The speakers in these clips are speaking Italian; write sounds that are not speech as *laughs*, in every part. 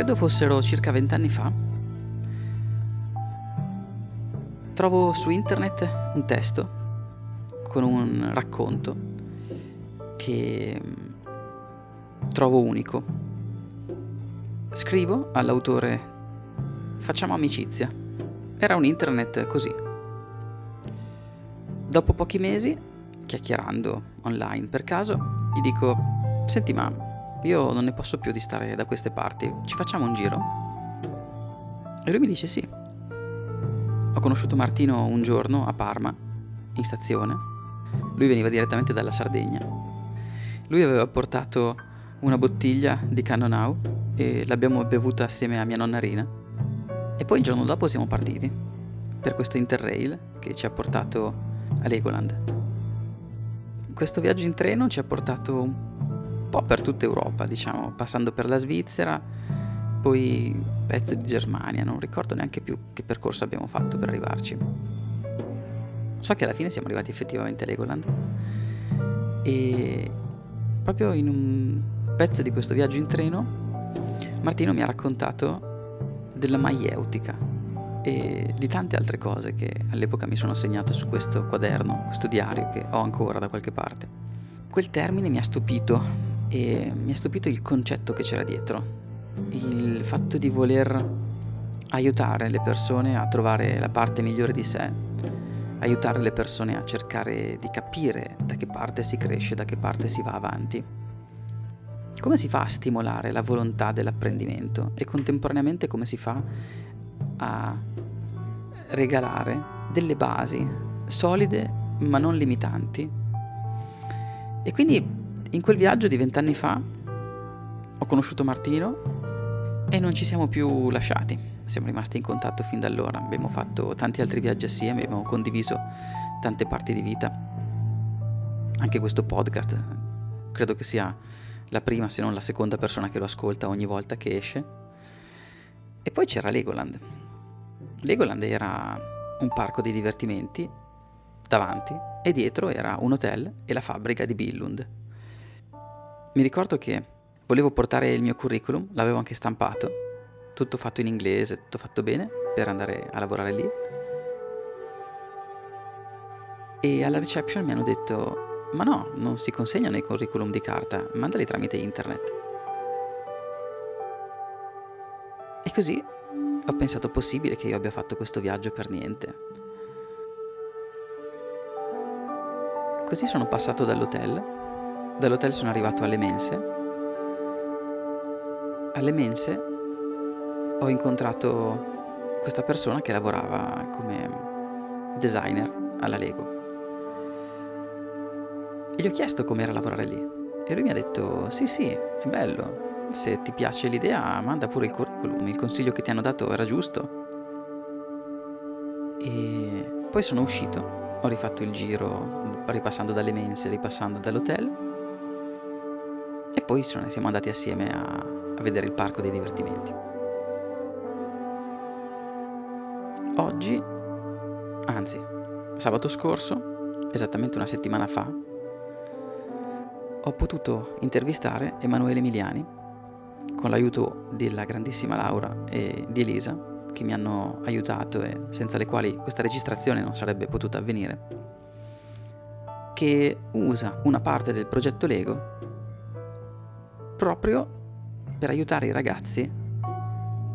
credo fossero circa vent'anni fa, trovo su internet un testo con un racconto che mm, trovo unico. Scrivo all'autore facciamo amicizia. Era un internet così. Dopo pochi mesi, chiacchierando online per caso, gli dico, senti ma io non ne posso più di stare da queste parti, ci facciamo un giro? E lui mi dice sì. Ho conosciuto Martino un giorno a Parma, in stazione. Lui veniva direttamente dalla Sardegna. Lui aveva portato una bottiglia di Cannonau e l'abbiamo bevuta assieme a mia nonna Rina. E poi il giorno dopo siamo partiti per questo interrail che ci ha portato a Legoland. Questo viaggio in treno ci ha portato un po' per tutta Europa, diciamo, passando per la Svizzera, poi un pezzo di Germania, non ricordo neanche più che percorso abbiamo fatto per arrivarci. So che alla fine siamo arrivati effettivamente a Legoland e proprio in un pezzo di questo viaggio in treno Martino mi ha raccontato della maieutica e di tante altre cose che all'epoca mi sono segnato su questo quaderno, questo diario che ho ancora da qualche parte. Quel termine mi ha stupito e mi ha stupito il concetto che c'era dietro, il fatto di voler aiutare le persone a trovare la parte migliore di sé, aiutare le persone a cercare di capire da che parte si cresce, da che parte si va avanti. Come si fa a stimolare la volontà dell'apprendimento e contemporaneamente come si fa a regalare delle basi solide ma non limitanti? E quindi in quel viaggio di vent'anni fa ho conosciuto Martino e non ci siamo più lasciati. Siamo rimasti in contatto fin da allora. Abbiamo fatto tanti altri viaggi assieme, abbiamo condiviso tante parti di vita. Anche questo podcast credo che sia la prima, se non la seconda persona che lo ascolta ogni volta che esce. E poi c'era Legoland. Legoland era un parco di divertimenti davanti e dietro era un hotel e la fabbrica di Billund. Mi ricordo che volevo portare il mio curriculum, l'avevo anche stampato, tutto fatto in inglese, tutto fatto bene per andare a lavorare lì. E alla reception mi hanno detto, ma no, non si consegnano i curriculum di carta, mandali tramite internet. E così ho pensato possibile che io abbia fatto questo viaggio per niente. Così sono passato dall'hotel Dall'hotel sono arrivato alle mense. Alle mense ho incontrato questa persona che lavorava come designer alla Lego. E gli ho chiesto com'era lavorare lì. E lui mi ha detto: Sì, sì, è bello. Se ti piace l'idea, manda pure il curriculum. Il consiglio che ti hanno dato era giusto. E poi sono uscito, ho rifatto il giro ripassando dalle mense, ripassando dall'hotel poi siamo andati assieme a, a vedere il parco dei divertimenti. Oggi, anzi, sabato scorso, esattamente una settimana fa, ho potuto intervistare Emanuele Emiliani con l'aiuto della grandissima Laura e di Elisa che mi hanno aiutato e senza le quali questa registrazione non sarebbe potuta avvenire, che usa una parte del progetto Lego proprio per aiutare i ragazzi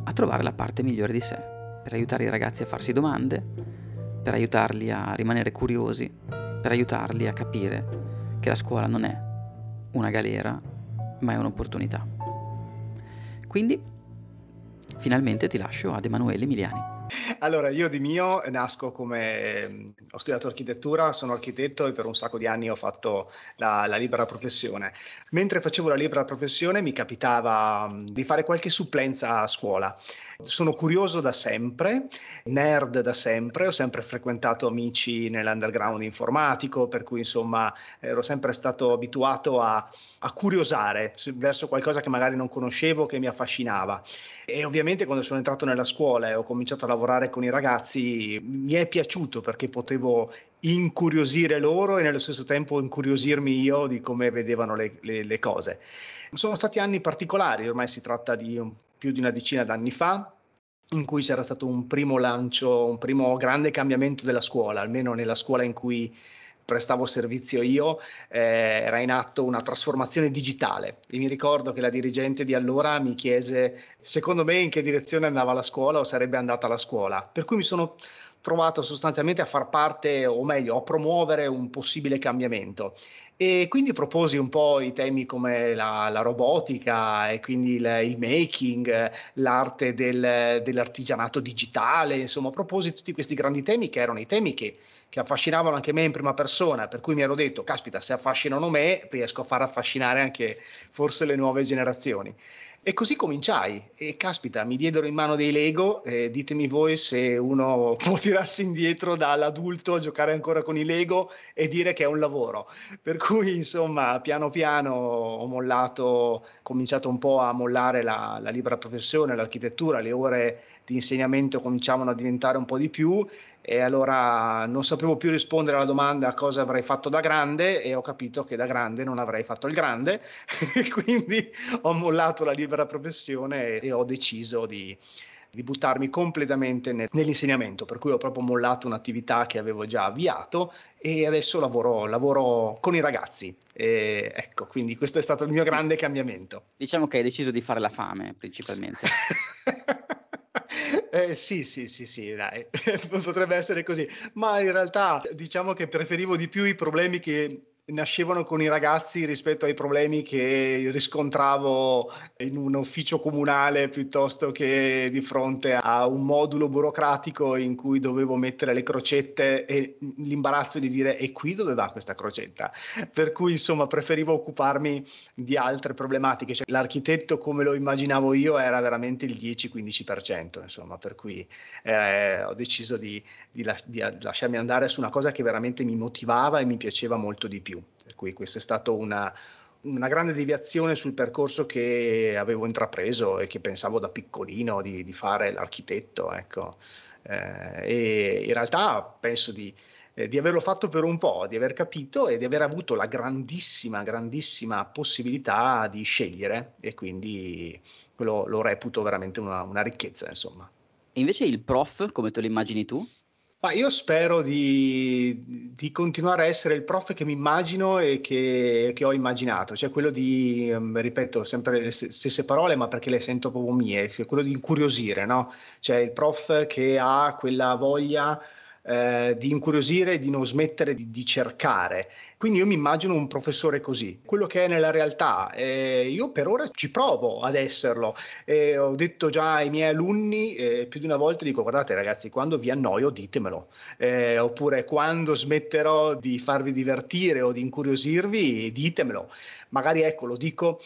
a trovare la parte migliore di sé, per aiutare i ragazzi a farsi domande, per aiutarli a rimanere curiosi, per aiutarli a capire che la scuola non è una galera, ma è un'opportunità. Quindi, finalmente ti lascio ad Emanuele Emiliani. Allora, io di mio nasco come ho studiato architettura, sono architetto e per un sacco di anni ho fatto la, la libera professione. Mentre facevo la libera professione mi capitava di fare qualche supplenza a scuola sono curioso da sempre, nerd da sempre, ho sempre frequentato amici nell'underground informatico, per cui insomma ero sempre stato abituato a, a curiosare verso qualcosa che magari non conoscevo, che mi affascinava. E ovviamente quando sono entrato nella scuola e ho cominciato a lavorare con i ragazzi mi è piaciuto perché potevo incuriosire loro e nello stesso tempo incuriosirmi io di come vedevano le, le, le cose. Sono stati anni particolari, ormai si tratta di più di una decina d'anni fa, in cui c'era stato un primo lancio, un primo grande cambiamento della scuola, almeno nella scuola in cui prestavo servizio io, eh, era in atto una trasformazione digitale. E mi ricordo che la dirigente di allora mi chiese, secondo me, in che direzione andava la scuola o sarebbe andata la scuola. Per cui mi sono trovato sostanzialmente a far parte, o meglio, a promuovere un possibile cambiamento. E quindi proposi un po' i temi come la, la robotica e quindi il, il making, l'arte del, dell'artigianato digitale, insomma, proposi tutti questi grandi temi che erano i temi che che affascinavano anche me in prima persona, per cui mi ero detto, caspita, se affascinano me, riesco a far affascinare anche forse le nuove generazioni. E così cominciai e caspita, mi diedero in mano dei Lego, eh, ditemi voi se uno *laughs* può tirarsi indietro dall'adulto a giocare ancora con i Lego e dire che è un lavoro. Per cui insomma piano piano ho mollato, ho cominciato un po' a mollare la, la libera professione, l'architettura, le ore di insegnamento cominciavano a diventare un po' di più e allora non sapevo più rispondere alla domanda cosa avrei fatto da grande e ho capito che da grande non avrei fatto il grande *laughs* quindi ho mollato la libera professione e ho deciso di, di buttarmi completamente nel, nell'insegnamento, per cui ho proprio mollato un'attività che avevo già avviato e adesso lavoro, lavoro con i ragazzi. E ecco, quindi questo è stato il mio grande cambiamento. Diciamo che hai deciso di fare la fame principalmente. *laughs* Eh, sì, sì, sì, sì, dai, *laughs* potrebbe essere così, ma in realtà diciamo che preferivo di più i problemi che nascevano con i ragazzi rispetto ai problemi che riscontravo in un ufficio comunale piuttosto che di fronte a un modulo burocratico in cui dovevo mettere le crocette e l'imbarazzo di dire e qui dove va questa crocetta? Per cui insomma preferivo occuparmi di altre problematiche, cioè, l'architetto come lo immaginavo io era veramente il 10-15%, insomma, per cui eh, ho deciso di, di, di lasciarmi andare su una cosa che veramente mi motivava e mi piaceva molto di più più. Per cui questa è stata una, una grande deviazione sul percorso che avevo intrapreso e che pensavo da piccolino di, di fare l'architetto. Ecco. Eh, e in realtà penso di, eh, di, averlo fatto per un po', di aver capito e di aver avuto la grandissima, grandissima possibilità di scegliere e quindi quello lo reputo veramente una, una ricchezza, insomma. E invece il prof, come te lo immagini tu? Ma io spero di, di, continuare a essere il prof che mi immagino e che, che ho immaginato, cioè quello di, um, ripeto sempre le stesse parole, ma perché le sento proprio mie, quello di incuriosire, no? Cioè il prof che ha quella voglia eh, di incuriosire e di non smettere di, di, cercare. Quindi io mi immagino un professore così, quello che è nella realtà. Eh, io per ora ci provo ad esserlo. Eh, ho detto già ai miei alunni eh, più di una volta, dico guardate ragazzi, quando vi annoio ditemelo, eh, oppure quando smetterò di farvi divertire o di incuriosirvi ditemelo. Magari ecco, lo dico,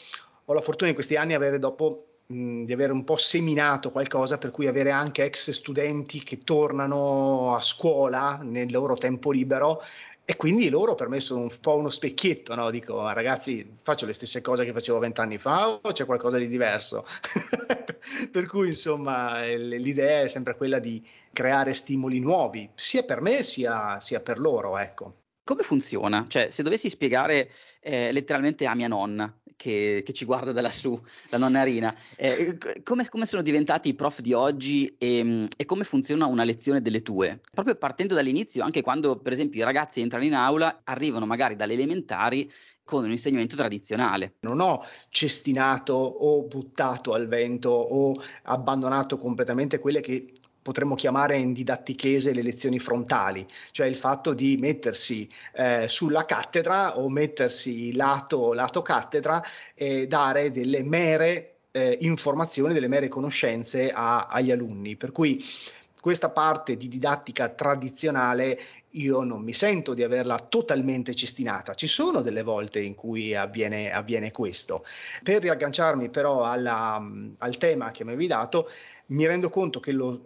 ho la fortuna in questi anni di avere dopo di avere un po' seminato qualcosa per cui avere anche ex studenti che tornano a scuola nel loro tempo libero e quindi loro per me sono un po' uno specchietto, no? dico ragazzi faccio le stesse cose che facevo vent'anni fa o c'è qualcosa di diverso? *laughs* per cui insomma l'idea è sempre quella di creare stimoli nuovi, sia per me sia, sia per loro, ecco. Come funziona? Cioè, se dovessi spiegare eh, letteralmente a mia nonna, che, che, ci guarda da lassù, la nonna Rina, eh, come, come, sono diventati i prof di oggi e, e, come funziona una lezione delle tue? Proprio partendo dall'inizio, anche quando, per esempio, i ragazzi entrano in aula, arrivano magari dalle elementari con un insegnamento tradizionale. Non ho cestinato o buttato al vento o abbandonato completamente quelle che potremmo chiamare in didattichese le lezioni frontali, cioè il fatto di mettersi eh, sulla cattedra o mettersi lato, lato cattedra e dare delle mere eh, informazioni, delle mere conoscenze a, agli alunni. Per cui questa parte di didattica tradizionale io non mi sento di averla totalmente cestinata. Ci sono delle volte in cui avviene, avviene questo. Per riagganciarmi però alla, al tema che mi avevi dato, mi rendo conto che lo,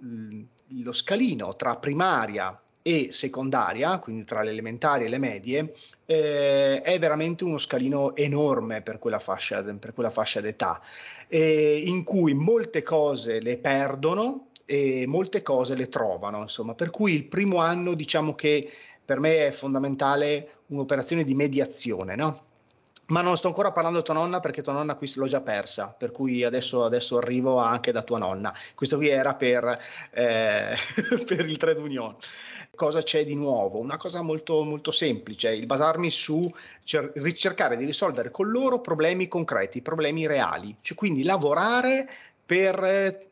lo scalino tra primaria e secondaria, quindi tra le elementari e le medie, eh, è veramente uno scalino enorme per quella fascia, per quella fascia d'età, eh, in cui molte cose le perdono e molte cose le trovano, insomma, per cui il primo anno diciamo che per me è fondamentale un'operazione di mediazione, no? Ma non sto ancora parlando di tua nonna perché tua nonna qui l'ho già persa, per cui adesso, adesso arrivo anche da tua nonna. Questo qui era per, eh, *laughs* per il trade union. Cosa c'è di nuovo? Una cosa molto, molto semplice, il basarmi su cer- ricercare di risolvere con loro problemi concreti, problemi reali, cioè quindi lavorare per eh,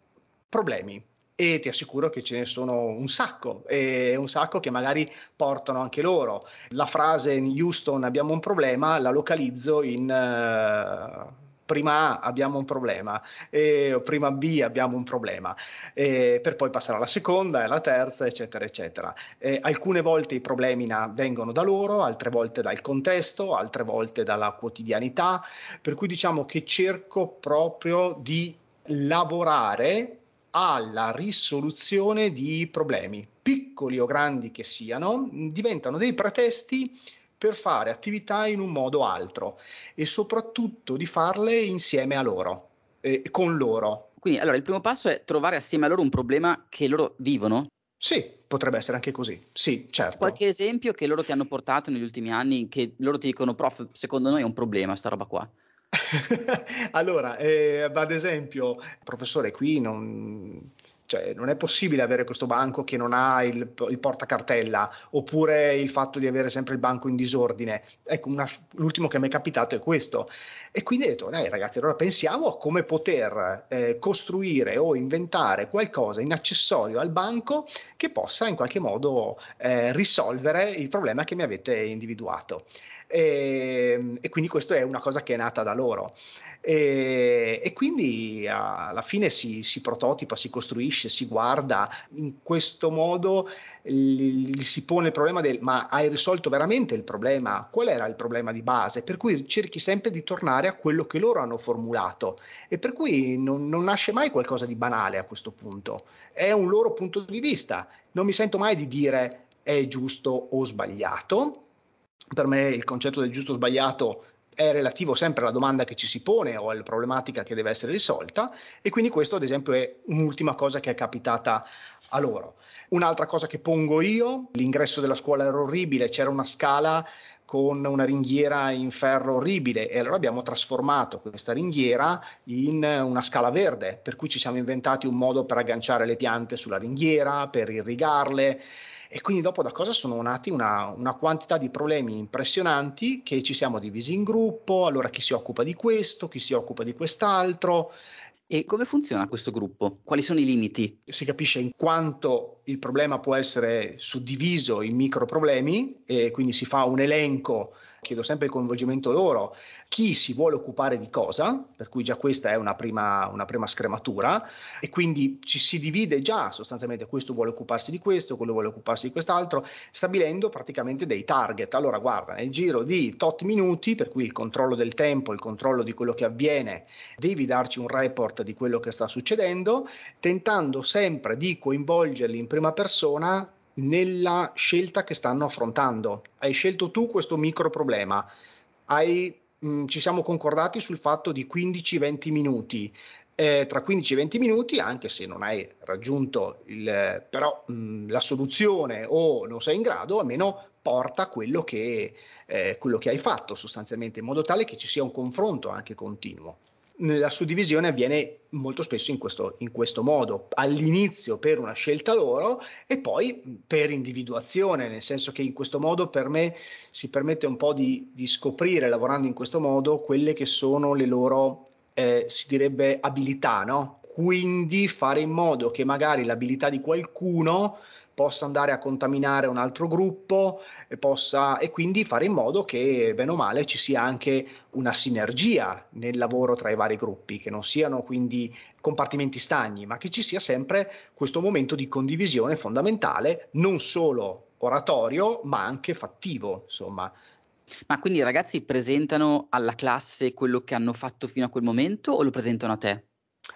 problemi, e ti assicuro che ce ne sono un sacco, e un sacco che magari portano anche loro. La frase in Houston abbiamo un problema la localizzo in uh, prima A abbiamo un problema, e prima B abbiamo un problema, per poi passare alla seconda e alla terza, eccetera, eccetera. E alcune volte i problemi vengono da loro, altre volte dal contesto, altre volte dalla quotidianità, per cui diciamo che cerco proprio di lavorare alla risoluzione di problemi, piccoli o grandi che siano, diventano dei pretesti per fare attività in un modo o altro e soprattutto di farle insieme a loro, eh, con loro. Quindi allora il primo passo è trovare assieme a loro un problema che loro vivono? Sì, potrebbe essere anche così, sì, certo. Qualche esempio che loro ti hanno portato negli ultimi anni, che loro ti dicono, prof, secondo noi è un problema sta roba qua? *laughs* allora, eh, ad esempio, professore, qui non, cioè, non è possibile avere questo banco che non ha il, il, portacartella oppure il fatto di avere sempre il banco in disordine. Ecco, una, l'ultimo che mi è capitato è questo. E quindi ho detto, dai ragazzi, allora pensiamo a come poter eh, costruire o inventare qualcosa in accessorio al banco che possa in qualche modo eh, risolvere il problema che mi avete individuato. E, e quindi questa è una cosa che è nata da loro. E, e quindi alla fine si, si, prototipa, si costruisce, si guarda, in questo modo gli si pone il problema del ma hai risolto veramente il problema? Qual era il problema di base? Per cui cerchi sempre di tornare a quello che loro hanno formulato e per cui non, non nasce mai qualcosa di banale a questo punto, è un loro punto di vista, non mi sento mai di dire è giusto o sbagliato, per me il concetto del giusto o sbagliato è relativo sempre alla domanda che ci si pone o alla problematica che deve essere risolta e quindi questo ad esempio è un'ultima cosa che è capitata a loro. Un'altra cosa che pongo io, l'ingresso della scuola era orribile, c'era una scala con una ringhiera in ferro orribile. E allora abbiamo trasformato questa ringhiera in una scala verde, per cui ci siamo inventati un modo per agganciare le piante sulla ringhiera, per irrigarle. E quindi dopo da cosa sono nati una, una, quantità di problemi impressionanti che ci siamo divisi in gruppo, allora chi si occupa di questo, chi si occupa di quest'altro. E come funziona questo gruppo? Quali sono i limiti? Si capisce in quanto il problema può essere suddiviso in micro problemi e quindi si fa un elenco chiedo sempre il coinvolgimento loro, chi si vuole occupare di cosa, per cui già questa è una prima, una prima scrematura, e quindi ci si divide già sostanzialmente questo vuole occuparsi di questo, quello vuole occuparsi di quest'altro, stabilendo praticamente dei target. Allora guarda, nel giro di tot minuti, per cui il controllo del tempo, il controllo di quello che avviene, devi darci un report di quello che sta succedendo, tentando sempre di coinvolgerli in prima persona nella scelta che stanno affrontando. Hai scelto tu questo micro problema, hai, mh, ci siamo concordati sul fatto di 15-20 minuti. Eh, tra 15 e 20 minuti, anche se non hai raggiunto il, però, mh, la soluzione o non sei in grado, almeno porta quello che, eh, quello che hai fatto sostanzialmente, in modo tale che ci sia un confronto anche continuo la suddivisione avviene molto spesso in questo, in questo, modo, all'inizio per una scelta loro e poi per individuazione, nel senso che in questo modo per me si permette un po' di, di scoprire, lavorando in questo modo, quelle che sono le loro, eh, si direbbe, abilità, no? Quindi fare in modo che magari l'abilità di qualcuno possa andare a contaminare un altro gruppo e, possa, e quindi fare in modo che, bene o male, ci sia anche una sinergia nel lavoro tra i vari gruppi, che non siano quindi compartimenti stagni, ma che ci sia sempre questo momento di condivisione fondamentale, non solo oratorio, ma anche fattivo, insomma. Ma quindi i ragazzi presentano alla classe quello che hanno fatto fino a quel momento o lo presentano a te?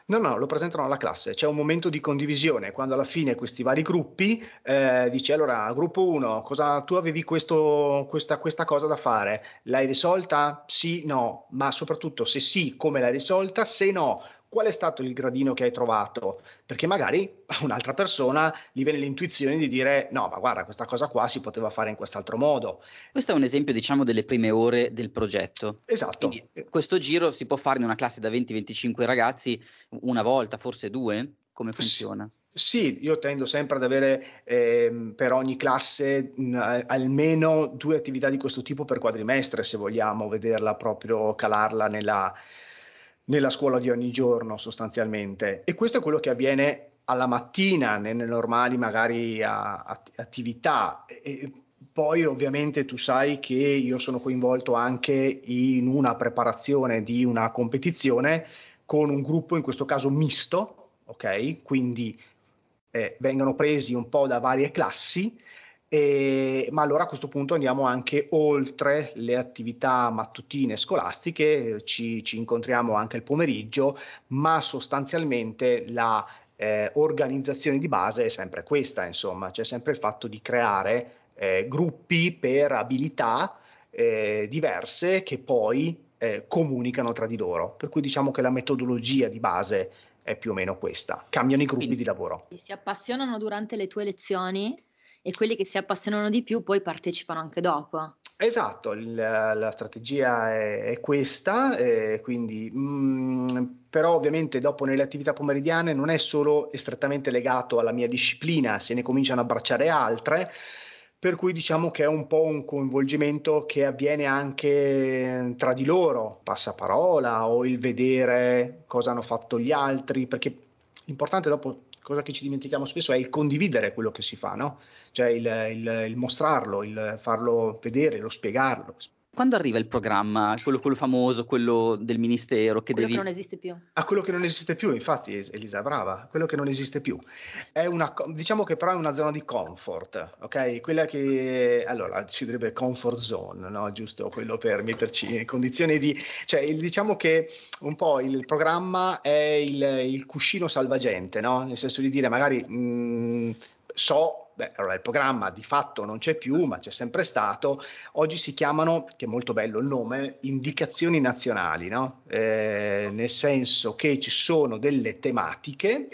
No, no, lo presentano alla classe, c'è un momento di condivisione quando alla fine questi vari gruppi eh, dice allora gruppo 1, cosa, tu avevi questo, questa, questa, cosa da fare, l'hai risolta? Sì, no, ma soprattutto se sì, come l'hai risolta? Se no, qual è stato il gradino che hai trovato? Perché magari a *laughs* un'altra persona gli viene l'intuizione di dire no, ma guarda, questa cosa qua si poteva fare in quest'altro modo. Questo è un esempio, diciamo, delle prime ore del progetto. Esatto. Quindi, questo giro si può fare in una classe da 20-25 ragazzi una volta, forse due? Come funziona? Sì, io tendo sempre ad avere eh, per ogni classe mh, almeno due attività di questo tipo per quadrimestre, se vogliamo vederla proprio calarla nella, nella scuola di ogni giorno sostanzialmente. E questo è quello che avviene alla mattina, nelle normali magari a, attività. E poi ovviamente tu sai che io sono coinvolto anche in una preparazione di una competizione con un gruppo in questo caso misto, ok? Quindi eh, vengono presi un po' da varie classi e, ma allora a questo punto andiamo anche oltre le attività mattutine scolastiche, ci, ci incontriamo anche il pomeriggio, ma sostanzialmente la eh, organizzazione di base è sempre questa, insomma, c'è sempre il fatto di creare eh, gruppi per abilità eh, diverse che poi eh, comunicano tra di loro. Per cui diciamo che la metodologia di base è più o meno questa. Cambiano i gruppi Quindi, di lavoro. Si appassionano durante le tue lezioni e quelli che si appassionano di più poi partecipano anche dopo. Esatto, il, la strategia è, è questa, eh, quindi, mh, mm, però ovviamente dopo nelle attività pomeridiane non è solo strettamente legato alla mia disciplina, se ne cominciano a abbracciare altre, per cui diciamo che è un po' un coinvolgimento che avviene anche tra di loro, passaparola o il vedere cosa hanno fatto gli altri, perché l'importante dopo cosa che ci dimentichiamo spesso è il condividere quello che si fa, no? Cioè il, il, il mostrarlo, il farlo vedere, lo spiegarlo. Quando arriva il programma, quello, quello famoso, quello del ministero, che quello devi... che non esiste più. A quello che non esiste più, infatti, Elisa, brava, quello che non esiste più. È una, diciamo che però è una zona di comfort, ok? Quella che, allora, ci direbbe comfort zone, no? Giusto? Quello per metterci in condizioni di... Cioè, diciamo che un po' il programma è il, il cuscino salvagente, no? Nel senso di dire, magari, mh, mm, so beh, allora il programma di fatto non c'è più, ma c'è sempre stato. Oggi si chiamano, che è molto bello il nome, indicazioni nazionali, no? eh, nel senso che ci sono delle tematiche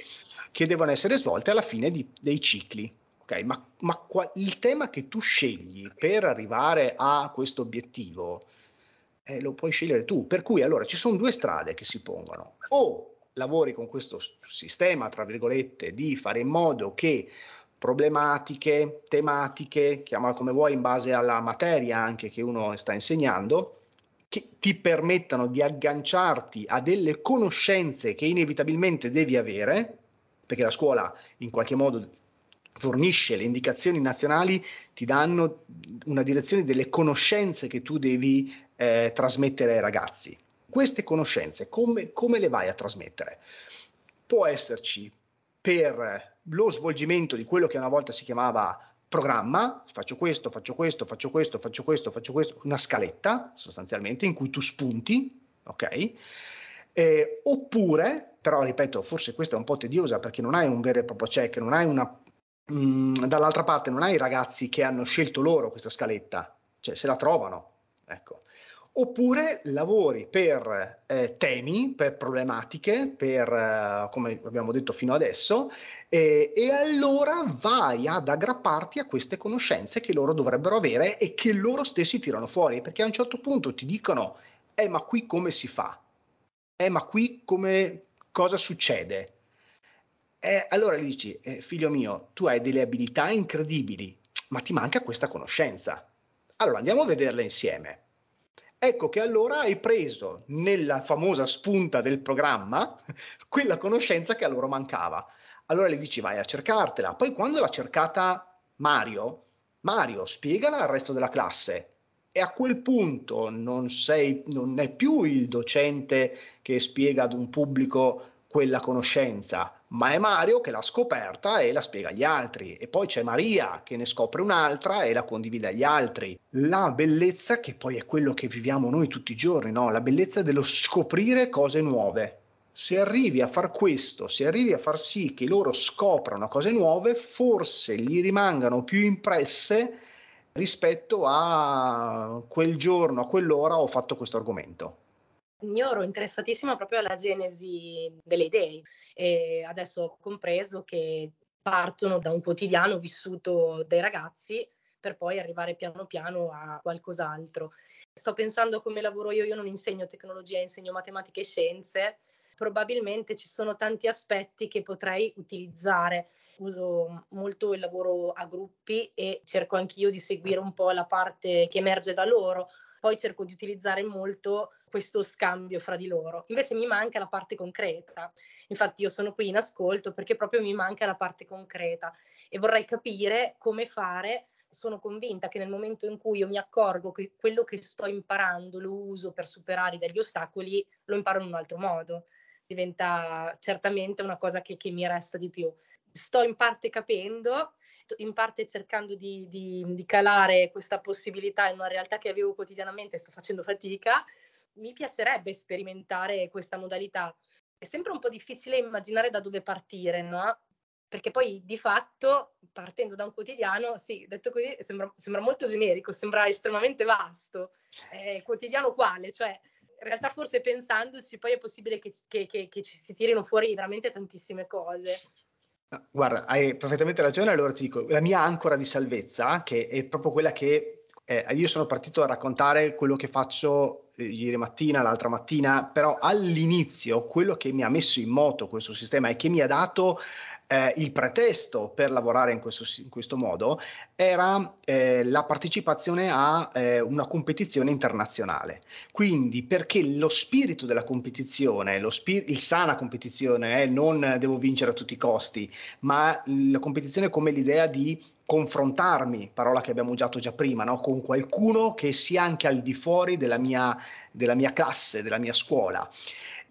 che devono essere svolte alla fine di, dei cicli. Okay? Ma, ma qua, il tema che tu scegli per arrivare a questo obiettivo eh, lo puoi scegliere tu. Per cui allora ci sono due strade che si pongono. O lavori con questo sistema, tra virgolette, di fare in modo che problematiche, tematiche, chiamala come vuoi in base alla materia anche che uno sta insegnando, che ti permettano di agganciarti a delle conoscenze che inevitabilmente devi avere, perché la scuola in qualche modo fornisce le indicazioni nazionali, ti danno una direzione delle conoscenze che tu devi eh, trasmettere ai ragazzi. Queste conoscenze come, come le vai a trasmettere? Può esserci per lo svolgimento di quello che una volta si chiamava programma, faccio questo, faccio questo, faccio questo, faccio questo, faccio questo, una scaletta sostanzialmente in cui tu spunti, ok? Eh, oppure, però ripeto, forse questa è un po' tediosa perché non hai un vero e proprio check, non hai una... Mh, mm, dall'altra parte non hai i ragazzi che hanno scelto loro questa scaletta, cioè se la trovano, ecco oppure lavori per eh, temi, per problematiche, per, eh, come abbiamo detto fino adesso, eh, e allora vai ad aggrapparti a queste conoscenze che loro dovrebbero avere e che loro stessi tirano fuori, perché a un certo punto ti dicono, eh ma qui come si fa? Eh ma qui come, cosa succede? Eh, allora gli dici, eh, figlio mio, tu hai delle abilità incredibili, ma ti manca questa conoscenza. Allora andiamo a vederle insieme Ecco che allora hai preso nella famosa spunta del programma *laughs* quella conoscenza che a loro mancava. Allora le dici vai a cercartela. Poi quando l'ha cercata Mario, Mario spiegala al resto della classe. E a quel punto non, sei, non è più il docente che spiega ad un pubblico quella conoscenza, ma è Mario che l'ha scoperta e la spiega agli altri e poi c'è Maria che ne scopre un'altra e la condivide agli altri. La bellezza che poi è quello che viviamo noi tutti i giorni, no? la bellezza dello scoprire cose nuove. Se arrivi a far questo, se arrivi a far sì che loro scoprano cose nuove, forse gli rimangano più impresse rispetto a quel giorno, a quell'ora ho fatto questo argomento. Io ero interessatissima proprio alla genesi delle idee e adesso ho compreso che partono da un quotidiano vissuto dai ragazzi per poi arrivare piano piano a qualcos'altro. Sto pensando come lavoro io, io non insegno tecnologia, insegno matematica e scienze, probabilmente ci sono tanti aspetti che potrei utilizzare. Uso molto il lavoro a gruppi e cerco anch'io di seguire un po' la parte che emerge da loro, poi cerco di utilizzare molto questo scambio fra di loro. Invece mi manca la parte concreta. Infatti io sono qui in ascolto perché proprio mi manca la parte concreta e vorrei capire come fare. Sono convinta che nel momento in cui io mi accorgo che quello che sto imparando lo uso per superare degli ostacoli, lo imparo in un altro modo. Diventa certamente una cosa che, che mi resta di più. Sto in parte capendo, in parte cercando di, di, di, calare questa possibilità in una realtà che avevo quotidianamente e sto facendo fatica, mi piacerebbe sperimentare questa modalità. È sempre un po' difficile immaginare da dove partire, no? Perché poi di fatto, partendo da un quotidiano, sì, detto così, sembra, sembra molto generico, sembra estremamente vasto. Eh, quotidiano quale? Cioè, in realtà forse pensandoci poi è possibile che, che, che, che ci si tirino fuori veramente tantissime cose. Guarda, hai perfettamente ragione, allora ti dico, la mia ancora di salvezza, che è proprio quella che eh, io sono partito a raccontare quello che faccio eh, ieri mattina, l'altra mattina, però all'inizio quello che mi ha messo in moto questo sistema e che mi ha dato eh, il pretesto per lavorare in questo, in questo modo era eh, la partecipazione a eh, una competizione internazionale. Quindi perché lo spirito della competizione, lo spir- il sana competizione, eh, non devo vincere a tutti i costi, ma la competizione come l'idea di confrontarmi, parola che abbiamo usato già prima, no? con qualcuno che sia anche al di fuori della mia, della mia classe, della mia scuola.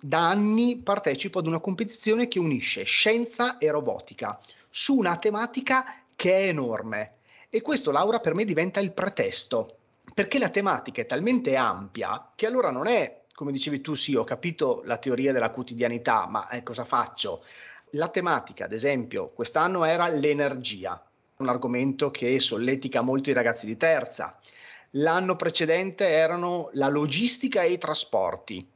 Da anni partecipo ad una competizione che unisce scienza e robotica su una tematica che è enorme. E questo, Laura, per me diventa il pretesto, perché la tematica è talmente ampia che allora non è, come dicevi tu, sì, ho capito la teoria della quotidianità, ma eh, cosa faccio? La tematica, ad esempio, quest'anno era l'energia, un argomento che solletica molto i ragazzi di terza. L'anno precedente erano la logistica e i trasporti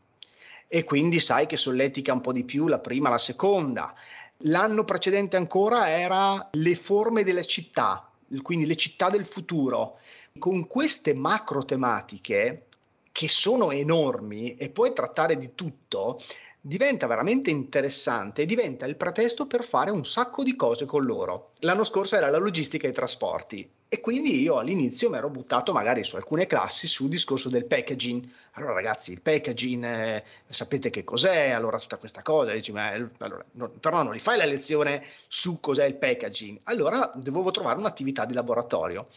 e quindi sai che solletica un po' di più la prima, la seconda. L'anno precedente ancora era le forme delle città, quindi le città del futuro. Con queste macro tematiche che sono enormi e puoi trattare di tutto, diventa veramente interessante e diventa il pretesto per fare un sacco di cose con loro. L'anno scorso era la logistica e i trasporti e quindi io all'inizio mi ero buttato magari su alcune classi sul discorso del packaging. Allora ragazzi, il packaging eh, sapete che cos'è? Allora tutta questa cosa, dici, ma, allora, no, però non li fai la lezione su cos'è il packaging. Allora dovevo trovare un'attività di laboratorio.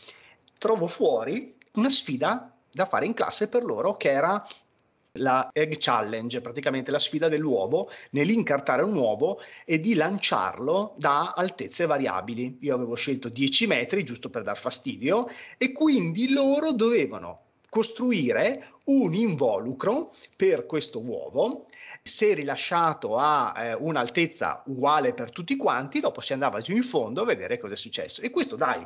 Trovo fuori una sfida da fare in classe per loro che era la Egg Challenge, praticamente la sfida dell'uovo, nell'incartare un uovo e di lanciarlo da altezze variabili. Io avevo scelto 10 metri, giusto per dar fastidio, e quindi loro dovevano costruire un involucro per questo uovo se rilasciato a eh, un'altezza uguale per tutti quanti, dopo si andava giù in fondo a vedere cosa è successo. E questo dai,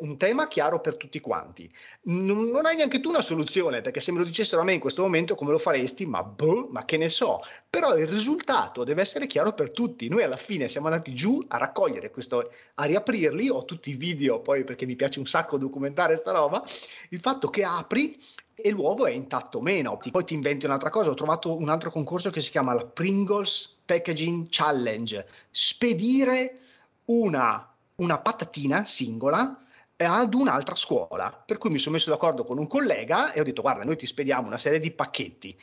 un tema chiaro per tutti quanti. Non, non hai neanche tu una soluzione, perché se me lo dicessero a me in questo momento come lo faresti, ma boh, ma che ne so. Però il risultato deve essere chiaro per tutti. Noi alla fine siamo andati giù a raccogliere questo, a riaprirli, ho tutti i video poi perché mi piace un sacco documentare sta roba, il fatto che apri e l'uovo è intatto meno. Poi ti inventi un'altra cosa. Ho trovato un altro concorso che si chiama la Pringles Packaging Challenge. Spedire una, una patatina singola ad un'altra scuola. Per cui mi sono messo d'accordo con un collega e ho detto: Guarda, noi ti spediamo una serie di pacchetti.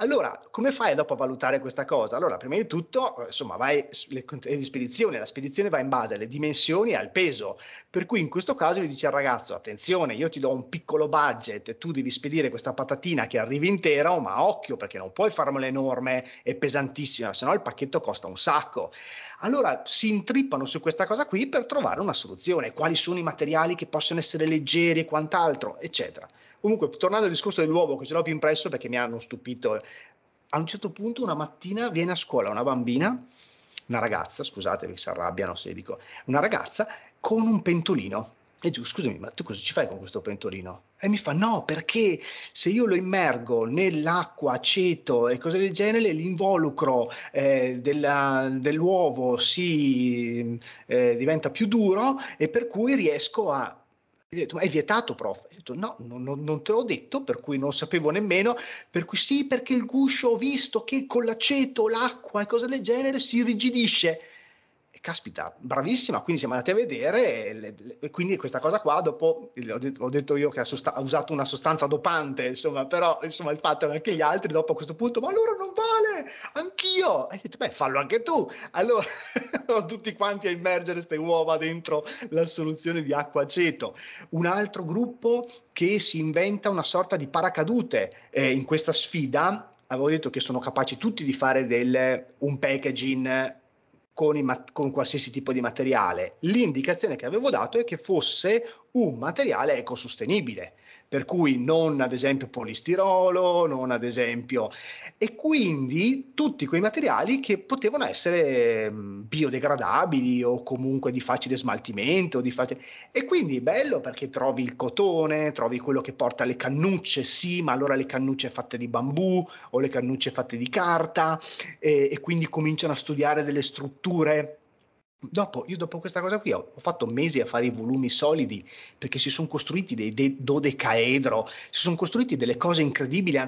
Allora, come fai dopo a valutare questa cosa? Allora, prima di tutto, eh, insomma, vai le, le spedizioni, la spedizione va in base alle dimensioni e al peso. Per cui in questo caso gli dice al ragazzo: attenzione, io ti do un piccolo budget, tu devi spedire questa patatina che arrivi intera, ma occhio perché non puoi farmela enorme e pesantissima, se no il pacchetto costa un sacco. Allora si intrippano su questa cosa qui per trovare una soluzione, quali sono i materiali che possono essere leggeri e quant'altro, eccetera. Comunque, tornando al discorso dell'uovo, che ce l'ho più impresso perché mi hanno stupito, a un certo punto una mattina viene a scuola una bambina, una ragazza, scusate, vi si arrabbiano se dico, una ragazza con un pentolino E dico, scusami, ma tu cosa ci fai con questo pentolino? E mi fa, no, perché se io lo immergo nell'acqua, aceto e cose del genere, l'involucro eh, della, dell'uovo si eh, diventa più duro e per cui riesco a gli ho detto, ma è vietato, prof? Ho detto, no, non, non, te l'ho detto, per cui non sapevo nemmeno, per cui sì, perché il guscio ho visto che con l'aceto, l'acqua e cose del genere si irrigidisce caspita, bravissima, quindi siamo andati a vedere e, e quindi questa cosa qua dopo ho detto, ho detto io che ha, sosta- ha, usato una sostanza dopante, insomma, però insomma il fatto è che anche gli altri dopo a questo punto, ma allora non vale, anch'io, e ho detto beh fallo anche tu, allora *laughs* tutti quanti a immergere queste uova dentro la soluzione di acqua aceto. Un altro gruppo che si inventa una sorta di paracadute eh, in questa sfida, avevo detto che sono capaci tutti di fare del, un packaging con, mat- con, qualsiasi tipo di materiale. L'indicazione che avevo dato è che fosse un materiale ecosostenibile per cui non ad esempio polistirolo, non ad esempio, e quindi tutti quei materiali che potevano essere biodegradabili o comunque di facile smaltimento. Di facile... E quindi è bello perché trovi il cotone, trovi quello che porta le cannucce, sì, ma allora le cannucce fatte di bambù o le cannucce fatte di carta e, e quindi cominciano a studiare delle strutture Dopo, io dopo questa cosa qui ho, ho, fatto mesi a fare i volumi solidi perché si sono costruiti dei, dei dodecaedro, si sono costruiti delle cose incredibili.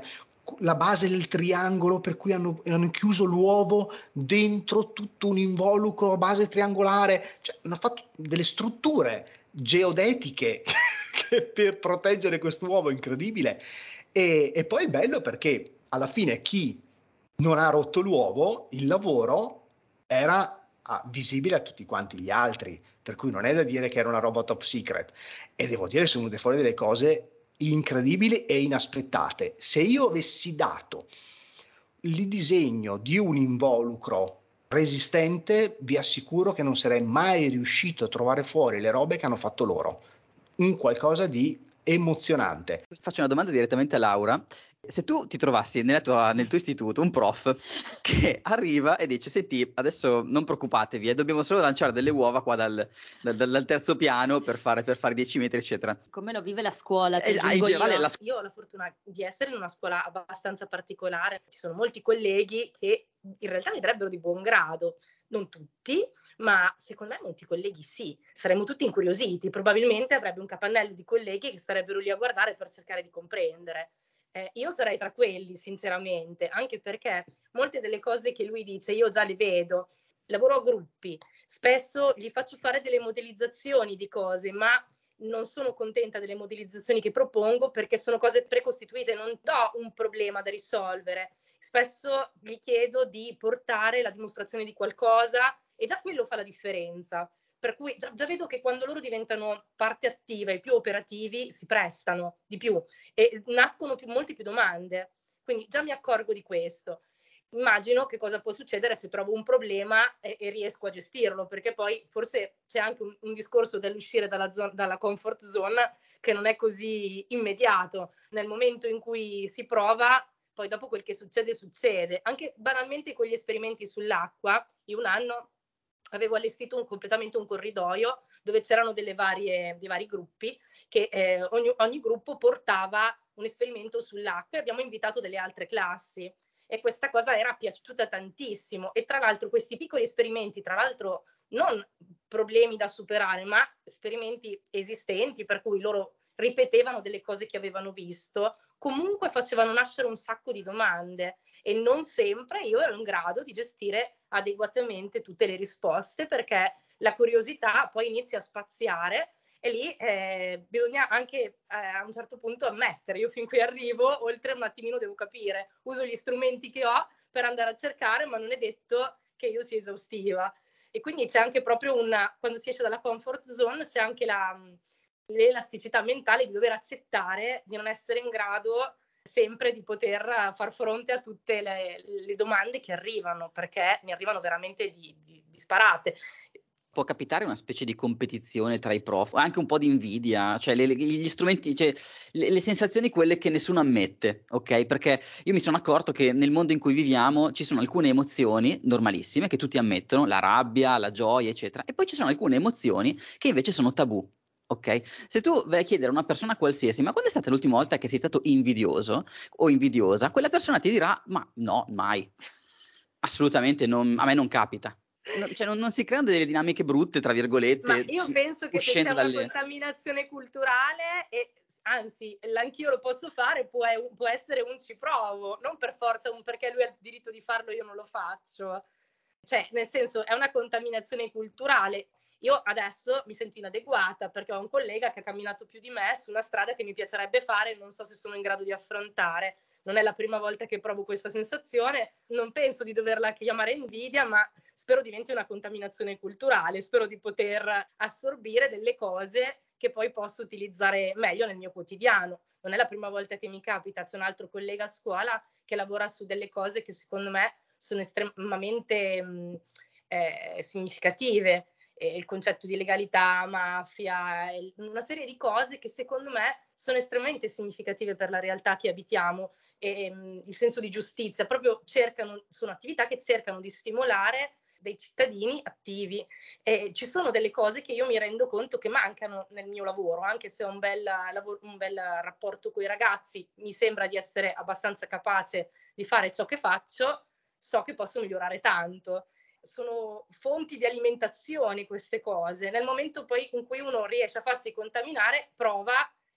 La base del triangolo per cui hanno, hanno chiuso l'uovo dentro tutto un involucro a base triangolare, cioè hanno fatto delle strutture geodetiche *laughs* per proteggere quest'uovo incredibile. E, e poi il bello perché alla fine chi non ha rotto l'uovo, il lavoro era a, visibile a tutti quanti gli altri, per cui non è da dire che era una roba top secret. E devo dire, sono venute fuori delle cose incredibili e inaspettate. Se io avessi dato il disegno di un involucro resistente, vi assicuro che non sarei mai riuscito a trovare fuori le robe che hanno fatto loro. Un qualcosa di emozionante. Faccio una domanda direttamente a Laura se tu ti trovassi tua, nel tuo istituto un prof *laughs* che arriva e dice senti adesso non preoccupatevi eh, dobbiamo solo lanciare delle uova qua dal, dal, dal terzo piano per fare, per fare 10 metri eccetera come lo vive la scuola eh, in generale, io. La... io ho la fortuna di essere in una scuola abbastanza particolare ci sono molti colleghi che in realtà vedrebbero di buon grado non tutti, ma secondo me molti colleghi sì, saremmo tutti incuriositi, probabilmente avrebbe un capannello di colleghi che starebbero lì a guardare per cercare di comprendere. Eh, io sarei tra quelli, sinceramente, anche perché molte delle cose che lui dice io già le vedo, lavoro a gruppi, spesso gli faccio fare delle modellizzazioni di cose, ma non sono contenta delle modellizzazioni che propongo perché sono cose precostituite, non do un problema da risolvere. Spesso gli chiedo di portare la dimostrazione di qualcosa e già quello fa la differenza. Per cui già, già, vedo che quando loro diventano parte attiva e più operativi si prestano di più e nascono più, molte più domande. Quindi già mi accorgo di questo. Immagino che cosa può succedere se trovo un problema e, e riesco a gestirlo, perché poi forse c'è anche un, un discorso dell'uscire dalla, zona, dalla comfort zone che non è così immediato. Nel momento in cui si prova, poi dopo quel che succede succede. Anche banalmente con gli esperimenti sull'acqua, io un anno avevo allestito un, completamente un corridoio dove c'erano varie, dei vari gruppi che eh, ogni, ogni, gruppo portava un esperimento sull'acqua e abbiamo invitato delle altre classi. E questa cosa era piaciuta tantissimo. E tra l'altro questi piccoli esperimenti, tra l'altro non problemi da superare, ma esperimenti esistenti per cui loro ripetevano delle cose che avevano visto, comunque facevano nascere un sacco di domande e non sempre io ero in grado di gestire adeguatamente tutte le risposte perché la curiosità poi inizia a spaziare e lì eh, bisogna anche eh, a un certo punto ammettere, io fin qui arrivo, oltre un attimino devo capire, uso gli strumenti che ho per andare a cercare, ma non è detto che io sia esaustiva. E quindi c'è anche proprio una, quando si esce dalla comfort zone, c'è anche la, l'elasticità mentale di dover accettare di non essere in grado sempre di poter far fronte a tutte le, le domande che arrivano, perché ne arrivano veramente di, di, disparate può capitare una specie di competizione tra i prof, anche un po' di invidia, cioè le, gli strumenti, cioè le, le, sensazioni quelle che nessuno ammette, ok? Perché io mi sono accorto che nel mondo in cui viviamo ci sono alcune emozioni normalissime che tutti ammettono, la rabbia, la gioia, eccetera, e poi ci sono alcune emozioni che invece sono tabù. Ok? Se tu vai a chiedere a una persona qualsiasi, ma quando è stata l'ultima volta che sei stato invidioso o invidiosa, quella persona ti dirà, ma no, mai. Assolutamente, non, a me non capita. No, cioè non, non, si creano delle dinamiche brutte, tra virgolette. Ma io penso che se c'è dalle... una contaminazione culturale, e anzi, anch'io lo posso fare, può, può, essere un ci provo, non per forza un perché lui ha il diritto di farlo, io non lo faccio. Cioè, nel senso, è una contaminazione culturale. Io adesso mi sento inadeguata perché ho un collega che ha camminato più di me su una strada che mi piacerebbe fare e non so se sono in grado di affrontare. Non è la prima volta che provo questa sensazione, non penso di doverla chiamare invidia, ma spero diventi una contaminazione culturale, spero di poter assorbire delle cose che poi posso utilizzare meglio nel mio quotidiano. Non è la prima volta che mi capita, c'è un altro collega a scuola che lavora su delle cose che secondo me sono estremamente mh, eh, significative il concetto di legalità, mafia, una serie di cose che secondo me sono estremamente significative per la realtà che abitiamo e um, il senso di giustizia, proprio cercano, sono attività che cercano di stimolare dei cittadini attivi. E ci sono delle cose che io mi rendo conto che mancano nel mio lavoro, anche se ho un bel, lavoro, un bel rapporto con i ragazzi, mi sembra di essere abbastanza capace di fare ciò che faccio, so che posso migliorare tanto sono fonti di alimentazione queste cose. Nel momento poi in cui uno riesce a farsi contaminare, prova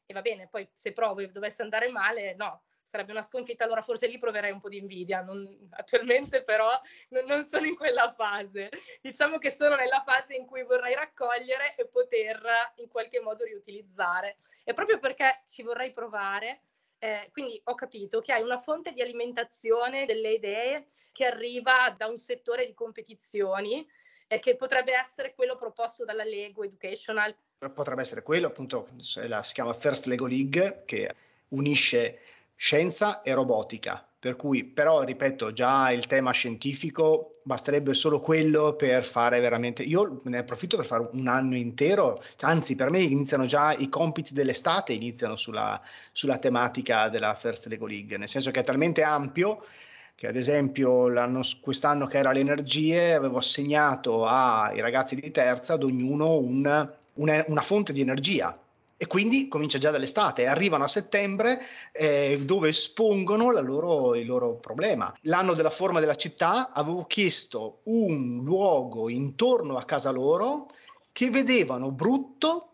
e va bene, poi se provo e dovesse andare male, no, sarebbe una sconfitta, allora forse lì proverei un po' di invidia. Non, attualmente però non, non, sono in quella fase. Diciamo che sono nella fase in cui vorrei raccogliere e poter in qualche modo riutilizzare. E proprio perché ci vorrei provare, eh, quindi ho capito che hai una fonte di alimentazione delle idee che arriva da un settore di competizioni e che potrebbe essere quello proposto dalla Lego Educational. Potrebbe essere quello, appunto, la, si chiama First Lego League, che unisce scienza e robotica. Per cui, però, ripeto, già il tema scientifico basterebbe solo quello per fare veramente. Io ne approfitto per fare un anno intero, anzi, per me iniziano già i compiti dell'estate, iniziano sulla, sulla tematica della First Lego League, nel senso che è talmente ampio che ad esempio quest'anno che era le energie avevo assegnato ai ragazzi di terza ad ognuno un, una, una fonte di energia e quindi comincia già dall'estate, arrivano a settembre eh, dove espongono loro, il loro problema. L'anno della forma della città avevo chiesto un luogo intorno a casa loro che vedevano brutto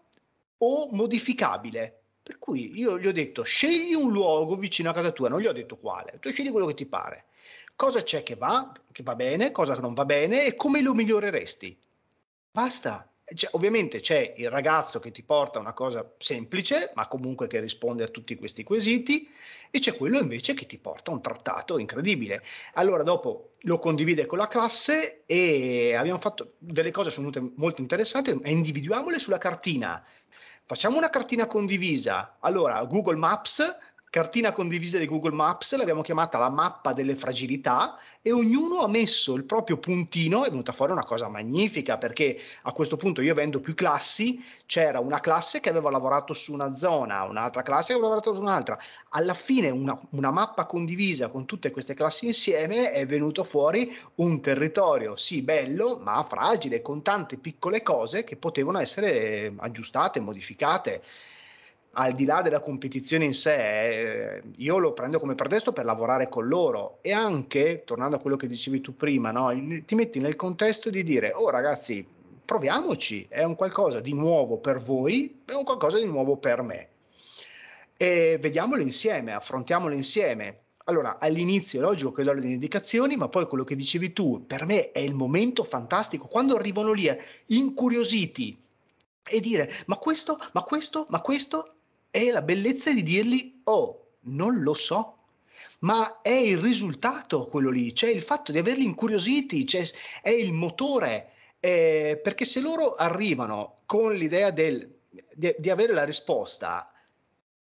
o modificabile. Per cui io gli ho detto scegli un luogo vicino a casa tua, non gli ho detto quale, tu scegli quello che ti pare cosa c'è che va, che va bene, cosa non va bene e come lo miglioreresti. Basta. Cioè, ovviamente c'è il ragazzo che ti porta una cosa semplice, ma comunque che risponde a tutti questi quesiti, e c'è quello invece che ti porta un trattato incredibile. Allora dopo lo condivide con la classe e abbiamo fatto delle cose sono molto interessanti e individuamole sulla cartina. Facciamo una cartina condivisa. Allora, Google Maps cartina condivisa di Google Maps, l'abbiamo chiamata la mappa delle fragilità e ognuno ha messo il proprio puntino, è venuta fuori una cosa magnifica perché a questo punto io avendo più classi, c'era una classe che aveva lavorato su una zona, un'altra classe che aveva lavorato su un'altra, alla fine una, una mappa condivisa con tutte queste classi insieme è venuto fuori un territorio sì bello ma fragile con tante piccole cose che potevano essere aggiustate, modificate al di là della competizione in sé, eh, io lo prendo come pretesto per lavorare con loro e anche, tornando a quello che dicevi tu prima, no, ti metti nel contesto di dire, oh ragazzi, proviamoci, è un qualcosa di nuovo per voi, è un qualcosa di nuovo per me. E vediamolo insieme, affrontiamolo insieme. Allora, all'inizio è logico che do le indicazioni, ma poi quello che dicevi tu, per me è il momento fantastico, quando arrivano lì eh, incuriositi e dire, ma questo, ma questo, ma questo, è la bellezza di dirgli, oh, non lo so, ma è il risultato quello lì, cioè il fatto di averli incuriositi, cioè è il motore, eh, perché se loro arrivano con l'idea del, di, di, avere la risposta,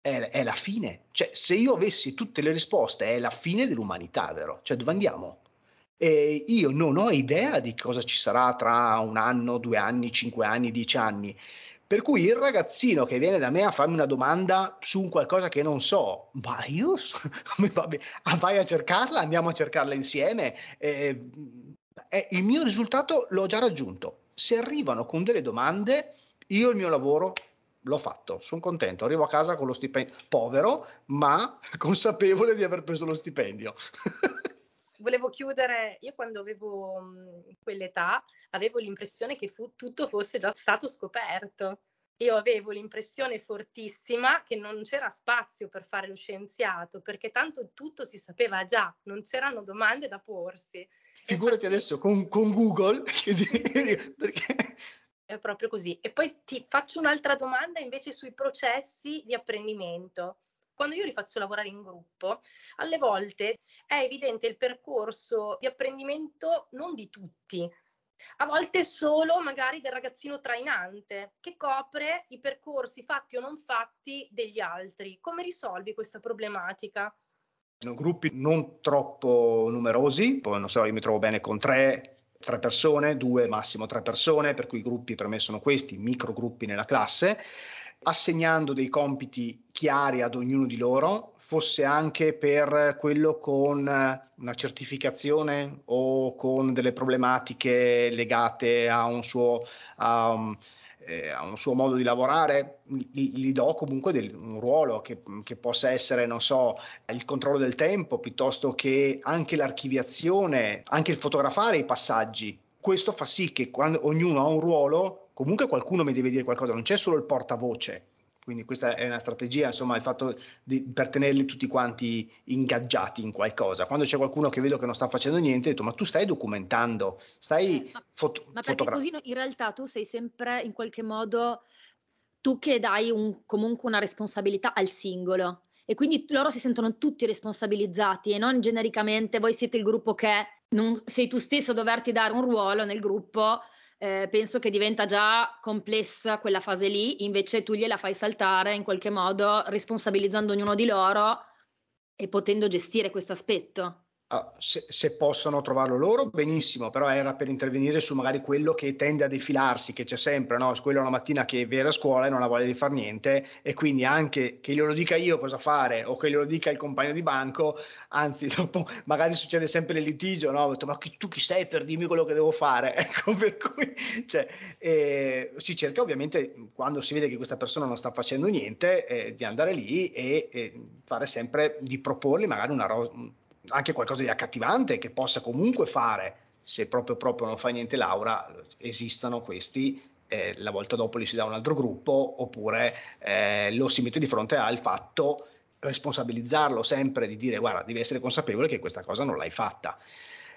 è, è, la fine, cioè se io avessi tutte le risposte è la fine dell'umanità, vero? Cioè dove andiamo? E io non ho idea di cosa ci sarà tra un anno, due anni, cinque anni, dieci anni. Per cui il ragazzino che viene da me a farmi una domanda su un qualcosa che non so, ma io *laughs* ah, vai a cercarla, andiamo a cercarla insieme. Eh, eh, il mio risultato l'ho già raggiunto. Se arrivano con delle domande, io il mio lavoro l'ho fatto, sono contento, arrivo a casa con lo stipendio povero, ma *laughs* consapevole di aver preso lo stipendio. *laughs* Volevo chiudere, io quando avevo mh, quell'età avevo l'impressione che fu, tutto fosse già stato scoperto. Io avevo l'impressione fortissima che non c'era spazio per fare lo scienziato, perché tanto tutto si sapeva già, non c'erano domande da porsi. Figurati adesso con, con Google, *laughs* *laughs* perché è proprio così. E poi ti faccio un'altra domanda invece sui processi di apprendimento. Quando io li faccio lavorare in gruppo, alle volte è evidente il percorso di apprendimento non di tutti, a volte solo magari del ragazzino trainante che copre i percorsi fatti o non fatti degli altri. Come risolvi questa problematica? Gruppi non troppo numerosi, poi non so, io mi trovo bene con tre tre persone, due massimo tre persone, per cui i gruppi per me sono questi, microgruppi nella classe, assegnando dei compiti chiari ad ognuno di loro, fosse anche per quello con una certificazione o con delle problematiche legate a un suo, a eh, a un suo modo di lavorare, gli do comunque del, un ruolo che, che, possa essere, non so, il controllo del tempo piuttosto che anche l'archiviazione, anche il fotografare i passaggi. Questo fa sì che quando ognuno ha un ruolo, comunque qualcuno mi deve dire qualcosa, non c'è solo il portavoce quindi questa è una strategia, insomma, il fatto di, per tenerli tutti quanti ingaggiati in qualcosa. Quando c'è qualcuno che vedo che non sta facendo niente, detto, ma tu stai documentando, stai eh, ma, foto- ma perché così in realtà tu sei sempre in qualche modo tu che dai un, comunque una responsabilità al singolo e quindi loro si sentono tutti responsabilizzati e non genericamente voi siete il gruppo che non sei tu stesso a doverti dare un ruolo nel gruppo eh, penso che diventa già complessa quella fase lì, invece tu gliela fai saltare in qualche modo responsabilizzando ognuno di loro e potendo gestire questo aspetto. Ah, se, se, possono trovarlo loro, benissimo, però era per intervenire su magari quello che tende a defilarsi, che c'è sempre, no? quello la mattina che viene a scuola e non ha voglia di fare niente e quindi anche che glielo dica io cosa fare o che glielo dica il compagno di banco, anzi *laughs* dopo magari succede sempre il litigio, no? Detto, ma chi, tu chi sei per dirmi quello che devo fare? *laughs* Ecco, per cui cioè, eh, si cerca ovviamente quando si vede che questa persona non sta facendo niente eh, di andare lì e, e, fare sempre, di proporgli magari una rosa anche qualcosa di accattivante che possa comunque fare, se proprio, proprio non fa niente Laura, esistono questi, eh, la volta dopo li si dà un altro gruppo, oppure eh, lo si mette di fronte al fatto, responsabilizzarlo sempre di dire guarda, devi essere consapevole che questa cosa non l'hai fatta.